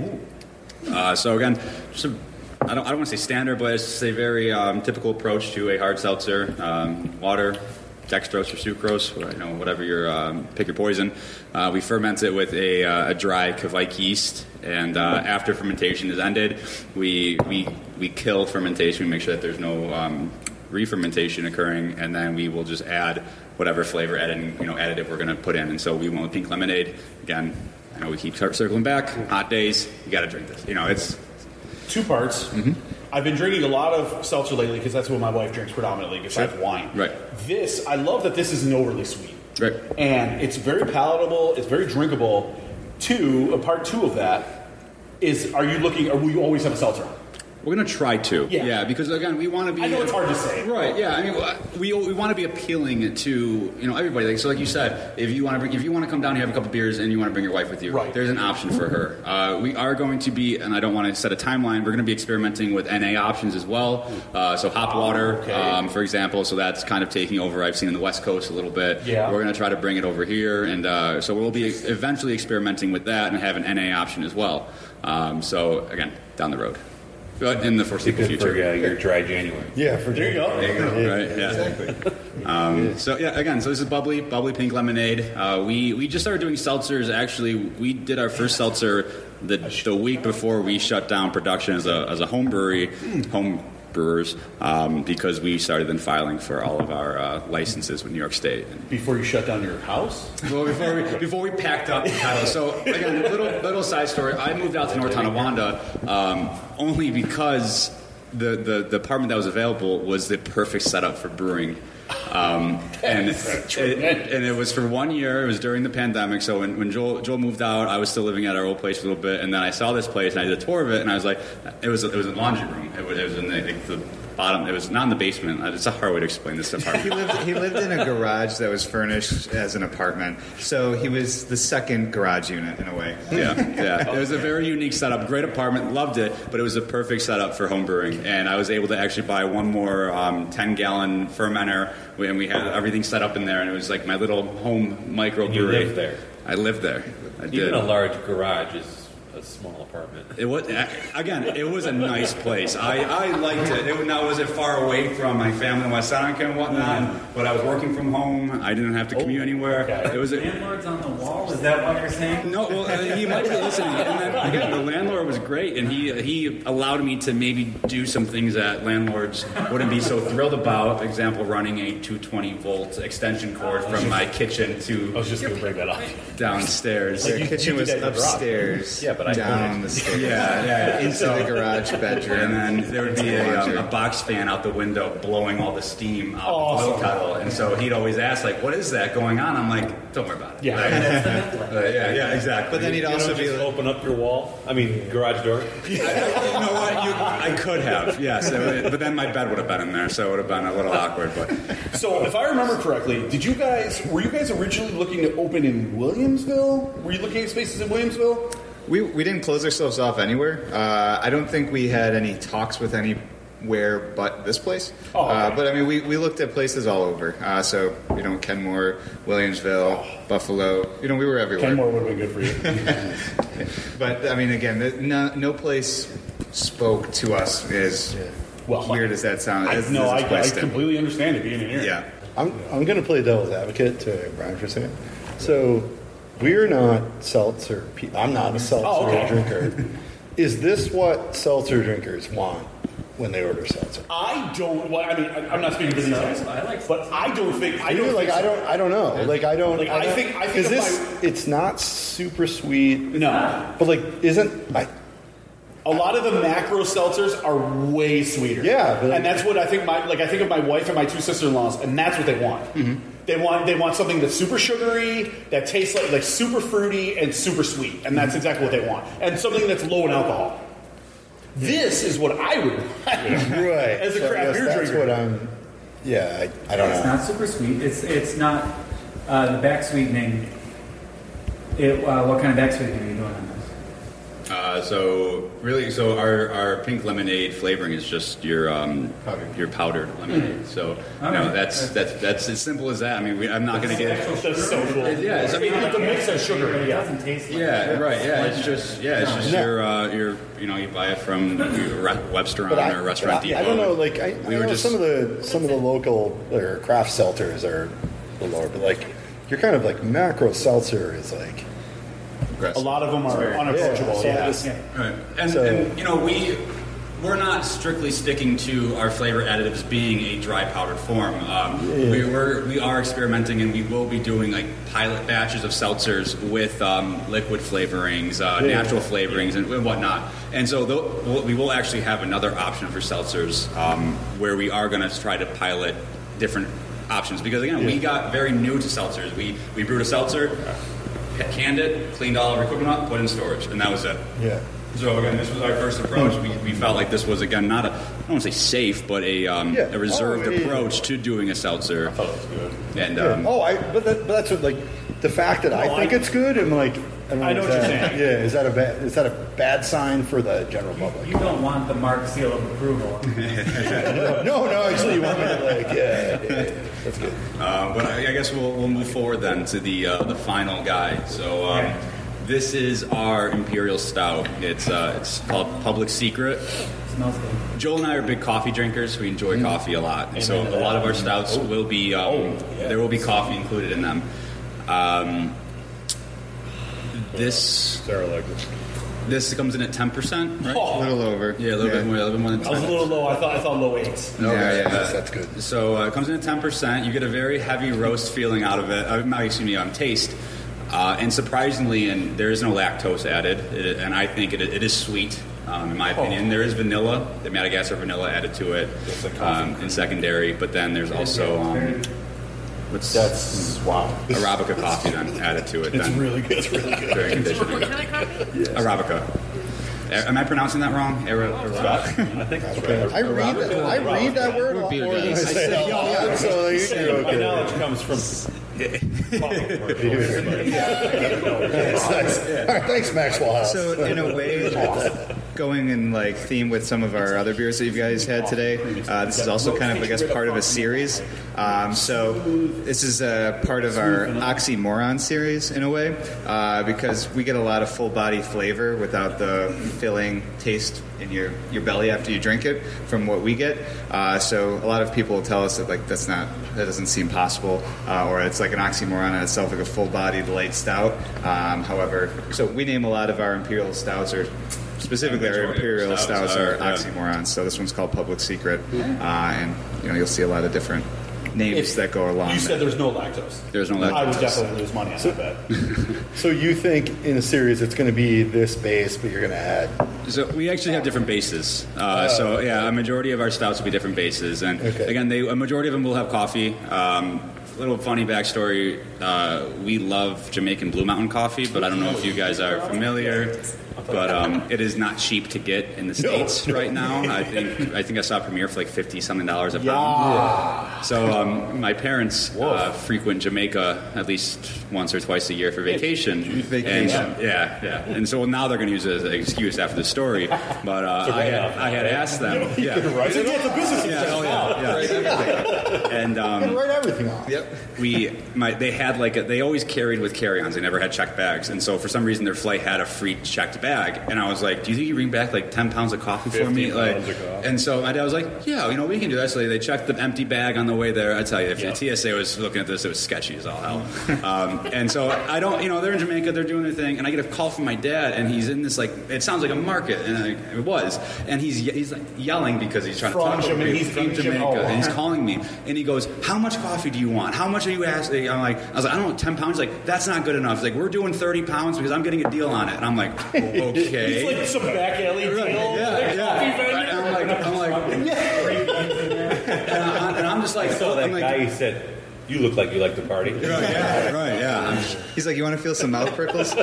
Uh, so again, just a, I don't I don't want to say standard, but it's just a very um, typical approach to a hard seltzer. Um, water, dextrose or sucrose, or, you know whatever your um, pick your poison. Uh, we ferment it with a, uh, a dry Kveik yeast, and uh, after fermentation is ended, we we we kill fermentation. We make sure that there's no um, re-fermentation occurring, and then we will just add whatever flavor adding, you know, additive we're going to put in. And so we went with pink lemonade. Again, I know we keep circling back. Mm-hmm. Hot days, you got to drink this. You know, it's Two parts. Mm-hmm. I've been drinking a lot of seltzer lately because that's what my wife drinks predominantly, besides wine. Right. This, I love that this isn't overly sweet. Right. And it's very palatable, it's very drinkable. Two, a part two of that is are you looking, or will you always have a seltzer on? We're going to try to. Yeah. because again, we want to be. I know it's hard to say. Right. Yeah. I mean, we we want to be appealing to you know everybody. Like, so, like you said, if you want to bring, if you want to come down here have a couple beers and you want to bring your wife with you, Right. There's an option for her. (laughs) Uh, we are going to be, and I don't want to set a timeline. We're going to be experimenting with NA options as well. Uh, so hop water, Okay. um, for example. So that's kind of taking over. I've seen in the West Coast a little bit. Yeah. We're going to try to bring it over here, and uh, so we'll be eventually experimenting with that and have an NA option as well. Um, so again, down the road. But in the foreseeable Good future. for uh, your dry January. Yeah, for There you go. There you go. Right. Yeah. Um, so yeah, again, so this is bubbly, bubbly pink lemonade. Uh, we we just started doing seltzers. Actually, we did our first seltzer the the week before we shut down production as a as a home brewery, home brewers, um, because we started then filing for all of our uh, licenses with New York State. Before you shut down your house? Well, before we, before we packed up. So again, little little side story. I moved out to North Tonawanda um, only because the, the the apartment that was available was the perfect setup for brewing. Um, and it, and it was for one year. It was during the pandemic. So when, when Joel Joel moved out, I was still living at our old place a little bit, and then I saw this place and I did a tour of it, and I was like, it was it was a laundry room. It was, it was in the, the bottom. It was not in the basement. It's a hard way to explain this (laughs) He apartment. lived, he lived in a garage that was furnished as an apartment, so he was the second garage unit in a way. yeah, (laughs) yeah. It was a very unique setup. Great apartment, loved it, but it was a perfect setup for home brewing. And I was able to actually buy one more um, 10 gallon fermenter, and we had everything set up in there, and it was like my little home microbrewery. You lived there. I lived there. I did. Even a large garage is a small apartment. It was again. It was a nice place. I, I liked it. it. Now was it far away from my family in West Seneca and whatnot, but I was working from home. I didn't have to commute anywhere. It was a, Landlords on the wall. Is that what you're saying? no, well, uh, he might be listening. And then again, the landlord was great, and he he allowed me to maybe do some things that landlords wouldn't be so thrilled about. For example, running a 220 volt extension cord from my kitchen to. I to was just going to bring that up. downstairs. Their you- kitchen you was did that in the garage. upstairs, Yeah, but I down own the (laughs) stairs, yeah, yeah. (laughs) into the garage bedroom, And then there would be a, Laundry. um, a box fan out the window blowing all the steam out of the milk kettle. And so he'd always ask, like, what is that going on? I'm like, don't worry about it. Yeah. Like, (laughs) uh, yeah, yeah, exactly. But then he'd You also be just like, open up your wall. I mean, garage door. you know what? You, I could have, yes. Would- but then my bed would have been in there, so it would have been a little awkward. But So, if I remember correctly, did you guys were you guys originally looking to open in Williamsville? Were you looking at spaces in Williamsville? We, we didn't close ourselves off anywhere. Uh, I don't think we had any talks with anywhere but this place. Oh, okay. uh, but I mean, we, we looked at places all over. Uh, so, you know, Kenmore, Williamsville, Buffalo. You know, we were everywhere. Kenmore would have been good for you. (laughs) But I mean, again, no, no place spoke to us as Well, weird as that sounds. I, as- no, as I, I completely understand it being in here. Yeah. I'm, I'm going to play devil's advocate to Brian for a second. So, we're not seltzer. pe- I'm not a seltzer Oh, okay. (laughs) drinker. Is this what seltzer drinkers want when they order seltzer? I don't. Well, I mean, I, I'm not speaking for these guys, I like but I don't think. I I don't like think I don't I don't know. Like I don't. Like, I don't- think- I think is if this. It's not super sweet, No, but like isn't I? a lot of the macro seltzers are way sweeter. Yeah, but- and that's what I think. My like, I think of my wife and my two sister-in-laws, and that's what they want. Mm-hmm. They want they want something that's super sugary, that tastes like like super fruity and super sweet, and that's exactly what they want. And something that's low in alcohol. This is what I would want. (laughs) Right. As a So craft guess beer that's drinker. what I'm. Yeah, I, I don't It's know. It's not super sweet. It's it's not uh, the back sweetening. It, uh, what kind of back sweetening are you doing on this? Uh, so really, so our, our pink lemonade flavoring is just your um, your powdered lemonade. So you know, Alright. that's that's that's as simple as that. I mean, we, I'm not going to get. That's so cool. Yeah, it's- I mean, the mix has sugar. It Yeah. doesn't taste like Yeah, right. Yeah, it's just yeah, it's just Yeah. your uh, your you know you buy it from your Webster on I, or Restaurant but I, Depot. I don't know. Like I, we I were know just some of the some of the local or craft seltzers are a little lower, but like you're kind of like macro seltzer is like A lot of them are unapproachable. so Yeah. this- Right. And, So- and you know we we're not strictly sticking to our flavor additives being a dry powdered form. Um, we, we're, we are experimenting and we will be doing like pilot batches of seltzers with um, liquid flavorings, uh, natural flavorings, and, and whatnot. And so tho- we'll- actually have another option for seltzers um, where we are going to try to pilot different options because again we got very new to seltzers. We we brewed a seltzer, canned it, cleaned all of our equipment up, put in storage, and that was it. yeah. So again, this was our first approach. We, we felt like this was again not a I don't want to say safe, but a um, Yeah. a reserved Oh, yeah, yeah. approach to doing a seltzer. I thought it was good. And Yeah. um, oh, I but, that, but that's what like the fact that I think I- it's good. I'm like I, don't I know is what you're saying. Yeah, is that a bad is that a bad sign for the general public? You don't want the mark seal of approval. (laughs) no, no. Actually, you want me to like yeah, yeah, yeah, that's good. uh, but I, I guess we'll, we'll move forward then to the uh, the final guy. So um, Okay. this is our imperial stout. It's uh, it's called Public Secret. smells good. Joel and I are big coffee drinkers. We enjoy coffee a lot, and so Amen to a lot of our stouts will be um, there will be coffee included in them. Um, this Sarah liked it. this comes in at ten percent, right? A little over. Yeah, a little bit more, a little bit more than I was a 10. little low. I thought I thought low eights. Okay. Yeah, yeah. That's, that's good. So uh, it comes in at ten percent. You get a very heavy roast feeling out of it. Uh, not excuse me, um, taste. Uh, and surprisingly, and there is no lactose added, it, and I think it, it is sweet. Um, in my opinion, there is vanilla, the Madagascar vanilla added to it um, in secondary, but then there's also um, what's That's wow. Arabica coffee then added to it. It's then. really good. It's really good. very conditioning. What kind of coffee? Arabica. A- Am I pronouncing that wrong? Ara- Arabica. (laughs) I think that's right. I read that, I read that word a lot more than I say it out loud, so I you're My okay. knowledge comes from. Yes, nice. All right, thanks, Maxwell House. So in a way, going in like theme with some of our other beers that you guys had today, uh, this is also kind of I guess part of a series. Um, so this is a part of our oxymoron series in a way uh, because we get a lot of full body flavor without the filling taste in your, your belly after you drink it from what we get. Uh, so a lot of people will tell us that like that's not that doesn't seem possible uh, or it's like an oxymoron in itself, like a full bodied light stout. Um, however, so we name a lot of our imperial stouts or specifically our imperial stouts stouts are, are yeah. oxymorons. So this one's called Public Secret, uh, and you know you'll see a lot of different names that go along. You said there. there's no lactose. There's no lactose. I would definitely lose money on that bet. (laughs) So you think in a series it's going to be this base, but you're going to add So we actually have different bases. Uh, so yeah, a majority of our stouts will be different bases, and Okay. again, they, a majority of them will have coffee. Um, little funny backstory: uh, we love Jamaican Blue Mountain coffee, but I don't know if you guys are familiar. But um, it is not cheap to get in the states right now. I think I think I saw a premiere for like fifty something dollars a pound. So um, my parents uh, frequent Jamaica at least once or twice a year for vacation. Vacation. And, yeah, yeah. And so now they're going to use it as an excuse after the story. But uh, I, had, I had asked them. Yeah. It's a, it's a business Yeah, success oh yeah, yeah. And um, write everything off. we, my, they had like a, they always carried with carry-ons. They never had checked bags, and so for some reason their flight had a free checked bag. And I was like, "Do you think you bring back like ten pounds of coffee for me?" Like, and so my dad was like, "Yeah, you know, we can do that." So they checked the empty bag on the way there. I tell you, if Yeah. the TSA was looking at this, it was sketchy as all hell. (laughs) um, and so I don't, you know, they're in Jamaica, they're doing their thing, and I get a call from my dad, and he's in this like, it sounds like a market, and I, it was, and he's he's like yelling because he's trying From to talk to me he's from in Jamaica, and he's calling me, and he goes, "How much coffee do you want? How much are you asking?" I'm like, I was like, I don't know, ten pounds. He's like, that's not good enough. He's like, we're doing thirty pounds because I'm getting a deal on it, and I'm like, (laughs) okay. It's like some back alley deal. Right, yeah, yeah. And I'm like, I'm like, (laughs) and, I, and I'm just like, So that I'm like, guy he said, "You look like you like to party." right, yeah, right, yeah. He's like, you want to feel some mouth prickles?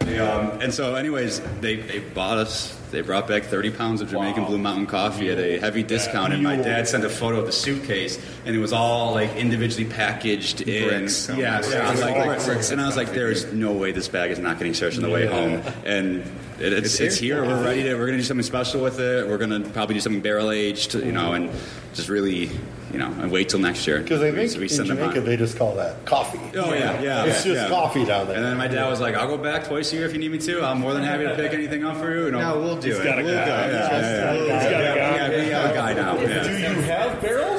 (laughs) um, and so, anyways, they, they bought us. They brought back 30 pounds of Jamaican Blue Mountain coffee at a heavy discount, and my dad sent a photo of the suitcase, and it was all like individually packaged in Bricks. Yeah, yeah. I was yeah. like, Bricks. and I was like, there's no way this bag is not getting searched on the way home, and it, it's, It's it's here. We're ready to. We're gonna do something special with it. We're gonna probably do something barrel aged, you know, and just really, you know, and wait till next year Because So we in Jamaica they just call that coffee. Oh yeah, yeah. It's just yeah. coffee down there. And then my dad was like, "I'll go back twice a year if you need me to. I'm more than happy to pick anything up for you." you know. No, we'll do it. got a We'll guy. go. Yeah, yeah, yeah. We'll Yeah, go. yeah, we have a guy now. Do you have barrels?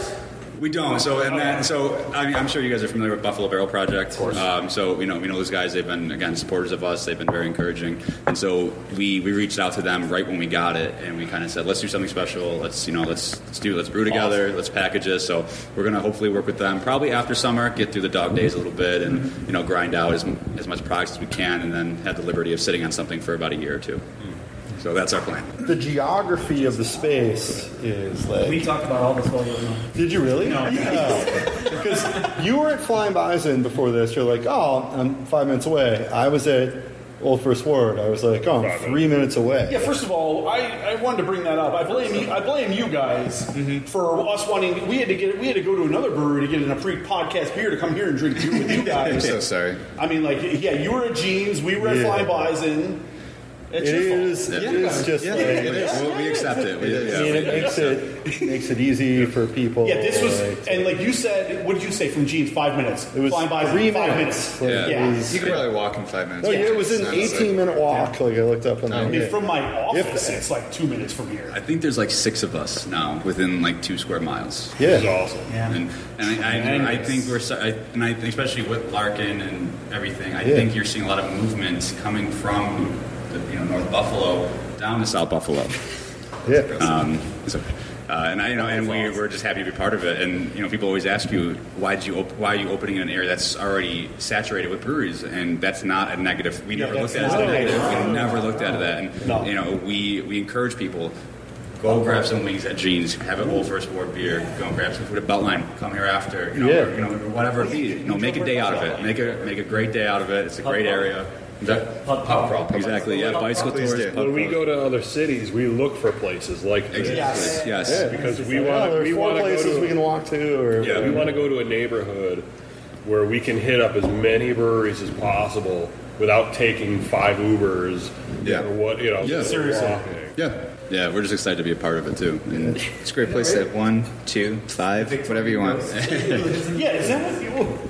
We don't. So and that. So I mean, I'm sure you guys are familiar with Buffalo Barrel Project. Of course. Um, so you know, we know those guys. They've been again supporters of us. They've been very encouraging. And so we we reached out to them right when we got it, and we kind of said, let's do something special. Let's you know, let's let's do let's brew together. Let's package this. So we're gonna hopefully work with them probably after summer, get through the dog days a little bit, and you know, grind out as as much products as we can, and then have the liberty of sitting on something for about a year or two. So that's our plan. The geography of the space is like. We talked about all this while you were gone. Did you really? No. Because you were at Flying Bison before this. You're like, oh, I'm five minutes away. I was at Old First Ward. I was like, oh, I'm three minutes away. Yeah, first of all, I, I wanted to bring that up. I blame you, I blame you guys mm-hmm. for us wanting. We had to get we had to go to another brewery to get an a free podcast beer to come here and drink beer with you (laughs) guys. I'm so sorry. I mean, like, yeah, you were at Gene's, we were at Yeah. Flying Bison. It's It your fault. is. It is just Yeah, like. it is. Well, we accept it. We, I yeah. mean, it makes it makes it easy for people. Yeah, this was, like, and like you said, what did you say from Gene's? Five minutes. It was Flying Bison, three five minutes. minutes. Like, Yeah. it was- You could probably walk in five minutes. no, yeah, it was an 18 minute walk. Like I looked up on I mean, from my office, If- it's like two minutes from here. I think there's like six of us now within like two square miles. Yeah. awesome. Yeah. And, and I, I, I think we're, so- I, and I, especially with Larkin and everything, I Yeah. think you're seeing a lot of movement coming from North Buffalo down to South Buffalo. Yeah. Um, so, Uh, and I, you know, and we we're just happy to be part of it. And you know, people always ask you, why did you op- why are you opening in an area that's already saturated with breweries? And that's not a negative. We never that's looked at it as a negative. negative. We never looked at it that. And No. you know, we we encourage people. Go grab some wings at Gene's. Have an Old First Ward beer. Go grab some food at Beltline. Come here after. You know, Yeah. or, you know, whatever it be. You know, make a day out of it. Make a make a great day out of it. It's a great area. Is that- Pub Pub crawl. crawl. Exactly. Yeah. Bicycle Please tours. do. pub When we crawls. go to other cities, we look for places like this. Exactly. Yes. Because we Yeah, want there we four want to go places to we can walk to, or Yeah, we want to go to a neighborhood where we can hit up as many breweries as possible without taking five Ubers. Yeah. Or what you know. Yeah. Seriously. walking. Yeah. Yeah. We're just excited to be a part of it too. And It's a great place to have one, two, five, whatever you want. (laughs) Yeah, is that what you?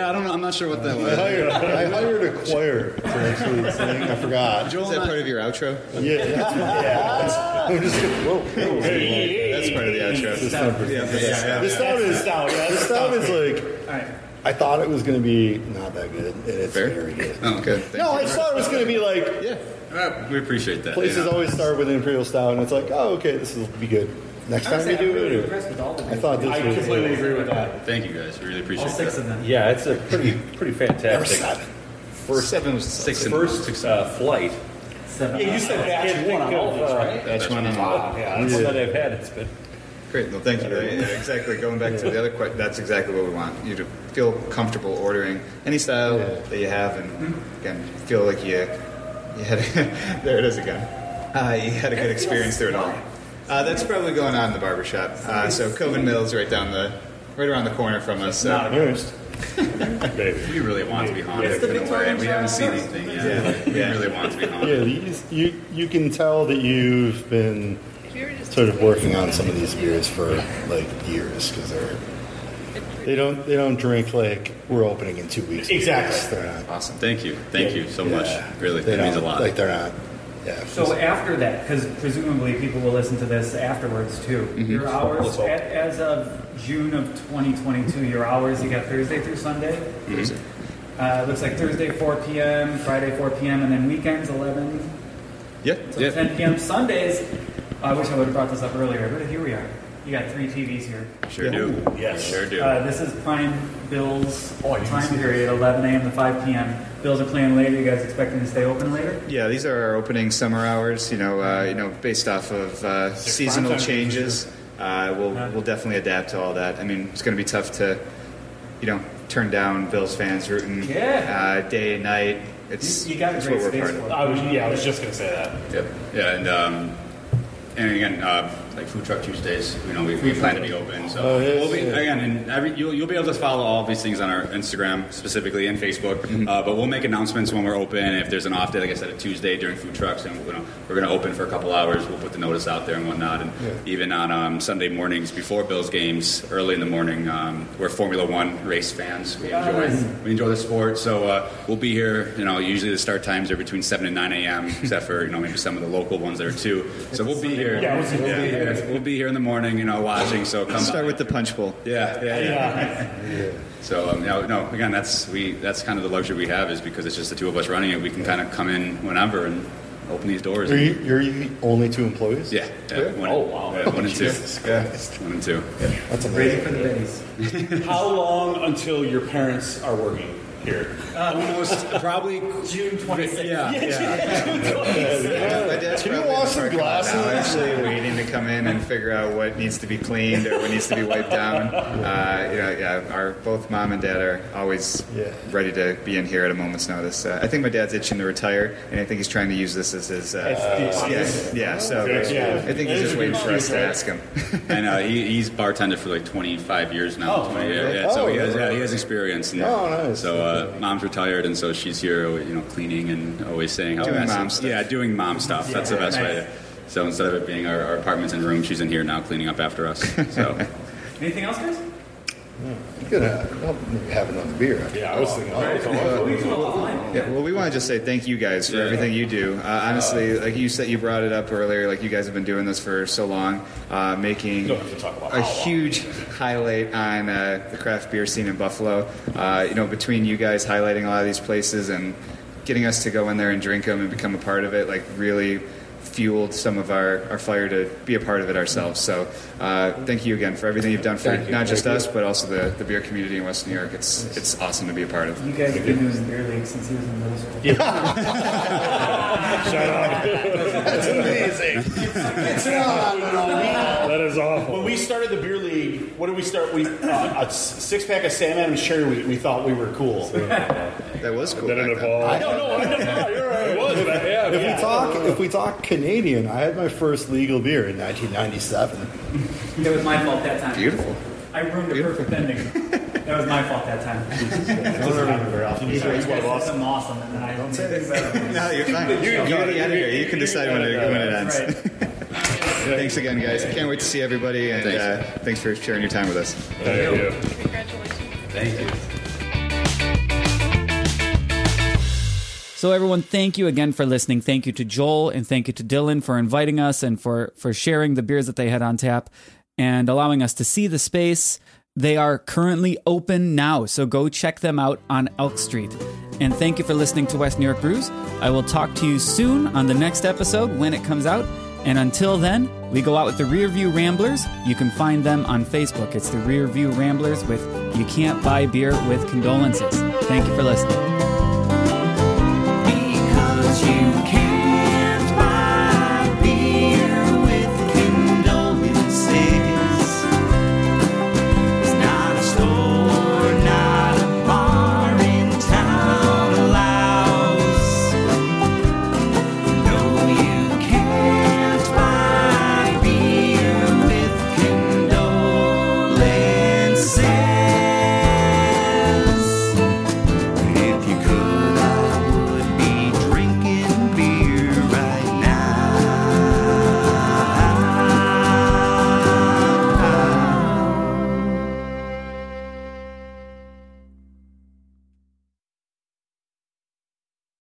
Yeah, I don't know. I'm not sure what that I was. hired, I hired a choir to actually sing. I forgot. Is that part of your outro? Yeah, that's yeah. I'm just whoa, whoa. That's part of the outro. This sound is this sound is Stout, yeah, this sound is like All right. I thought it was going to be not that good, and it's Fair? very good. Oh, good. Thank No, you. I just thought it was going to be like Yeah. Uh, we appreciate that. places you know. always start with an imperial stout, and it's like, oh, okay, this will be good. Next time we do I'm really it, impressed with all the I thought this I was completely agree with that. Thank you guys. We really appreciate all six that. of them. Yeah, it's a pretty pretty Number fantastic seven. First seven was Six and first uh, flight. Seven. Yeah, you said batch Can't one on all of, these, right? That's one. Wow, yeah. That's one that I've had. It's been Great. Well, thank you. Yeah, yeah, exactly. Going back to the other question, that's exactly what we want you to feel comfortable ordering any style Yeah. that you have, and again, feel like you you had (laughs) there it is again. Uh, you had a good experience through it all. Uh, that's probably going on in the barbershop. Uh, so Coven Mills, right down the right around the corner from us. So. First. (laughs) Maybe. We really want to be haunted. It's the in a way. We haven't seen China anything yet. We Yeah. really want to be Yeah, haunted. these, you you can tell that you've been sort of working on some of these beers for like years because they're they don't they don't drink like we're opening in two weeks. Exactly. They're not. Awesome. Thank you. Thank you so much. Really, They that means a lot. Like they're not. Yeah. So after that, because presumably people will listen to this afterwards too. Your hours, a- as of June of 2022, your hours you got Thursday through Sunday. Uh, looks like Thursday 4 p.m., Friday 4 p.m., and then weekends 11 Yeah. So Yeah. 10 p.m. Sundays. I wish I would have brought this up earlier, but here we are. You got three TVs here. Sure do. Yes. Sure do. Uh, this is Prime Bill's Oh, time see this. period, 11 a.m. to 5 p.m. Bills are playing later. You guys expecting to stay open later? Yeah, these are our opening summer hours. You know, uh, you know, based off of uh, seasonal changes. Uh, we'll we'll definitely adapt to all that. I mean, it's going to be tough to, you know, turn down Bills fans rooting Yeah. uh, day and night. It's You- you got a it's great what we're space part for of. it. I was, yeah, I was just gonna say that. Yep. Yeah, and um, and again, uh, like food truck Tuesdays, you know, we, we plan to be open. So Oh, yes, we'll be yeah. again, and every, you'll, you'll be able to follow all these things on our Instagram specifically and Facebook. Mm-hmm. Uh, but we'll make announcements when we're open. If there's an off day, like I said, a Tuesday during food trucks, and you know, we're going to open for a couple hours. We'll put the notice out there and whatnot. And even on um, Sunday mornings before Bills games, early in the morning, um, we're Formula One race fans. We enjoy Nice. we enjoy the sport, so uh, we'll be here. You know, usually the start times are between seven and nine a.m. Except for you know maybe some of the local ones that are two. So we'll be (laughs) here. Yeah, we'll be here. We'll be here in the morning. You know, watching. So come Start by. with the punch bowl. Yeah, yeah, yeah. So um, no, no. Again, that's we. That's kind of the luxury we have is because it's just the two of us running it. We can kind of come in whenever and open these doors. Are you, you're you only two employees? yeah, yeah. One, Oh, wow. Yeah, one and two. Jesus Christ. One and two. That's Ready amazing. for the biddies. (laughs) How long until your parents are working here? Almost probably (laughs) June 26th. Yeah, Yeah, (laughs) my dad's Can you probably in wash the some parking lot now, glasses? actually waiting to come in and figure out what needs to be cleaned or what needs to be wiped down. Uh, you know, yeah, our both mom and dad are always Yeah. ready to be in here at a moment's notice. Uh, I think my dad's itching to retire, and I think he's trying to use this as his. Uh, yeah, yeah. So Yeah. I think he's just waiting for us to ask him. and uh, he, he's bartended for like 25 years now. Oh, 20, yeah, okay. yeah, so Oh, he has, yeah, he has experience. And Oh, nice. So uh, Uh, mom's retired, and so she's here, you know, cleaning and always saying how Doing mom stuff. Yeah, doing mom stuff. That's the best way. nice. To, so instead of it being our, our apartments and room, she's in here now cleaning up after us. So (laughs) Anything else, guys? You could have, well, maybe have another beer. Yeah, I was thinking. Yeah, well, we want to just say thank you guys for Yeah. everything you do. Uh, honestly, like you said, you brought it up earlier. Like you guys have been doing this for so long, uh, making don't have to talk about a huge highlight on uh, the craft beer scene in Buffalo. Uh, you know, between you guys highlighting a lot of these places and getting us to go in there and drink them and become a part of it, like really fueled some of our, our fire to be a part of it ourselves. So uh, thank you again for everything you've done for Thank you. not just Thank us, but also the, the beer community in West New York. It's it's awesome to be a part of. You guys have been doing beer league since he was in middle school. (laughs) Shut up! That's amazing. That is awful. When we started the beer league, what did we start? We uh, a six pack of Sam Adams cherry wheat. We thought we were cool. That was cool. Then it back then. evolved. No, no, no, no, you're right. It was, but yeah, If yeah. we talk, if we talk Canadian, I had my first legal beer in 1997. It was my fault that time. Beautiful. I ruined the perfect ending. That was my fault that time. (laughs) don't remember very often. Usually it's one of us. I'm awesome, and then I don't say anything (laughs) No, you're fine. You're, the editor. You can decide when it, when it ends. Right. (laughs) Thanks again, guys. Can't wait to see everybody, and Thanks. uh, thanks for sharing your time with us. Thank you. Congratulations. Thank you. So everyone, thank you again for listening. Thank you to Joel and thank you to Dylan for inviting us and for for sharing the beers that they had on tap and allowing us to see the space. They are currently open now, so go check them out on Elk Street. And thank you for listening to West New York Brews. I will talk to you soon on the next episode when it comes out. And until then, we go out with the Rear View Ramblers. You can find them on Facebook. It's the Rear View Ramblers with You Can't Buy Beer with Condolences. Thank you for listening you can.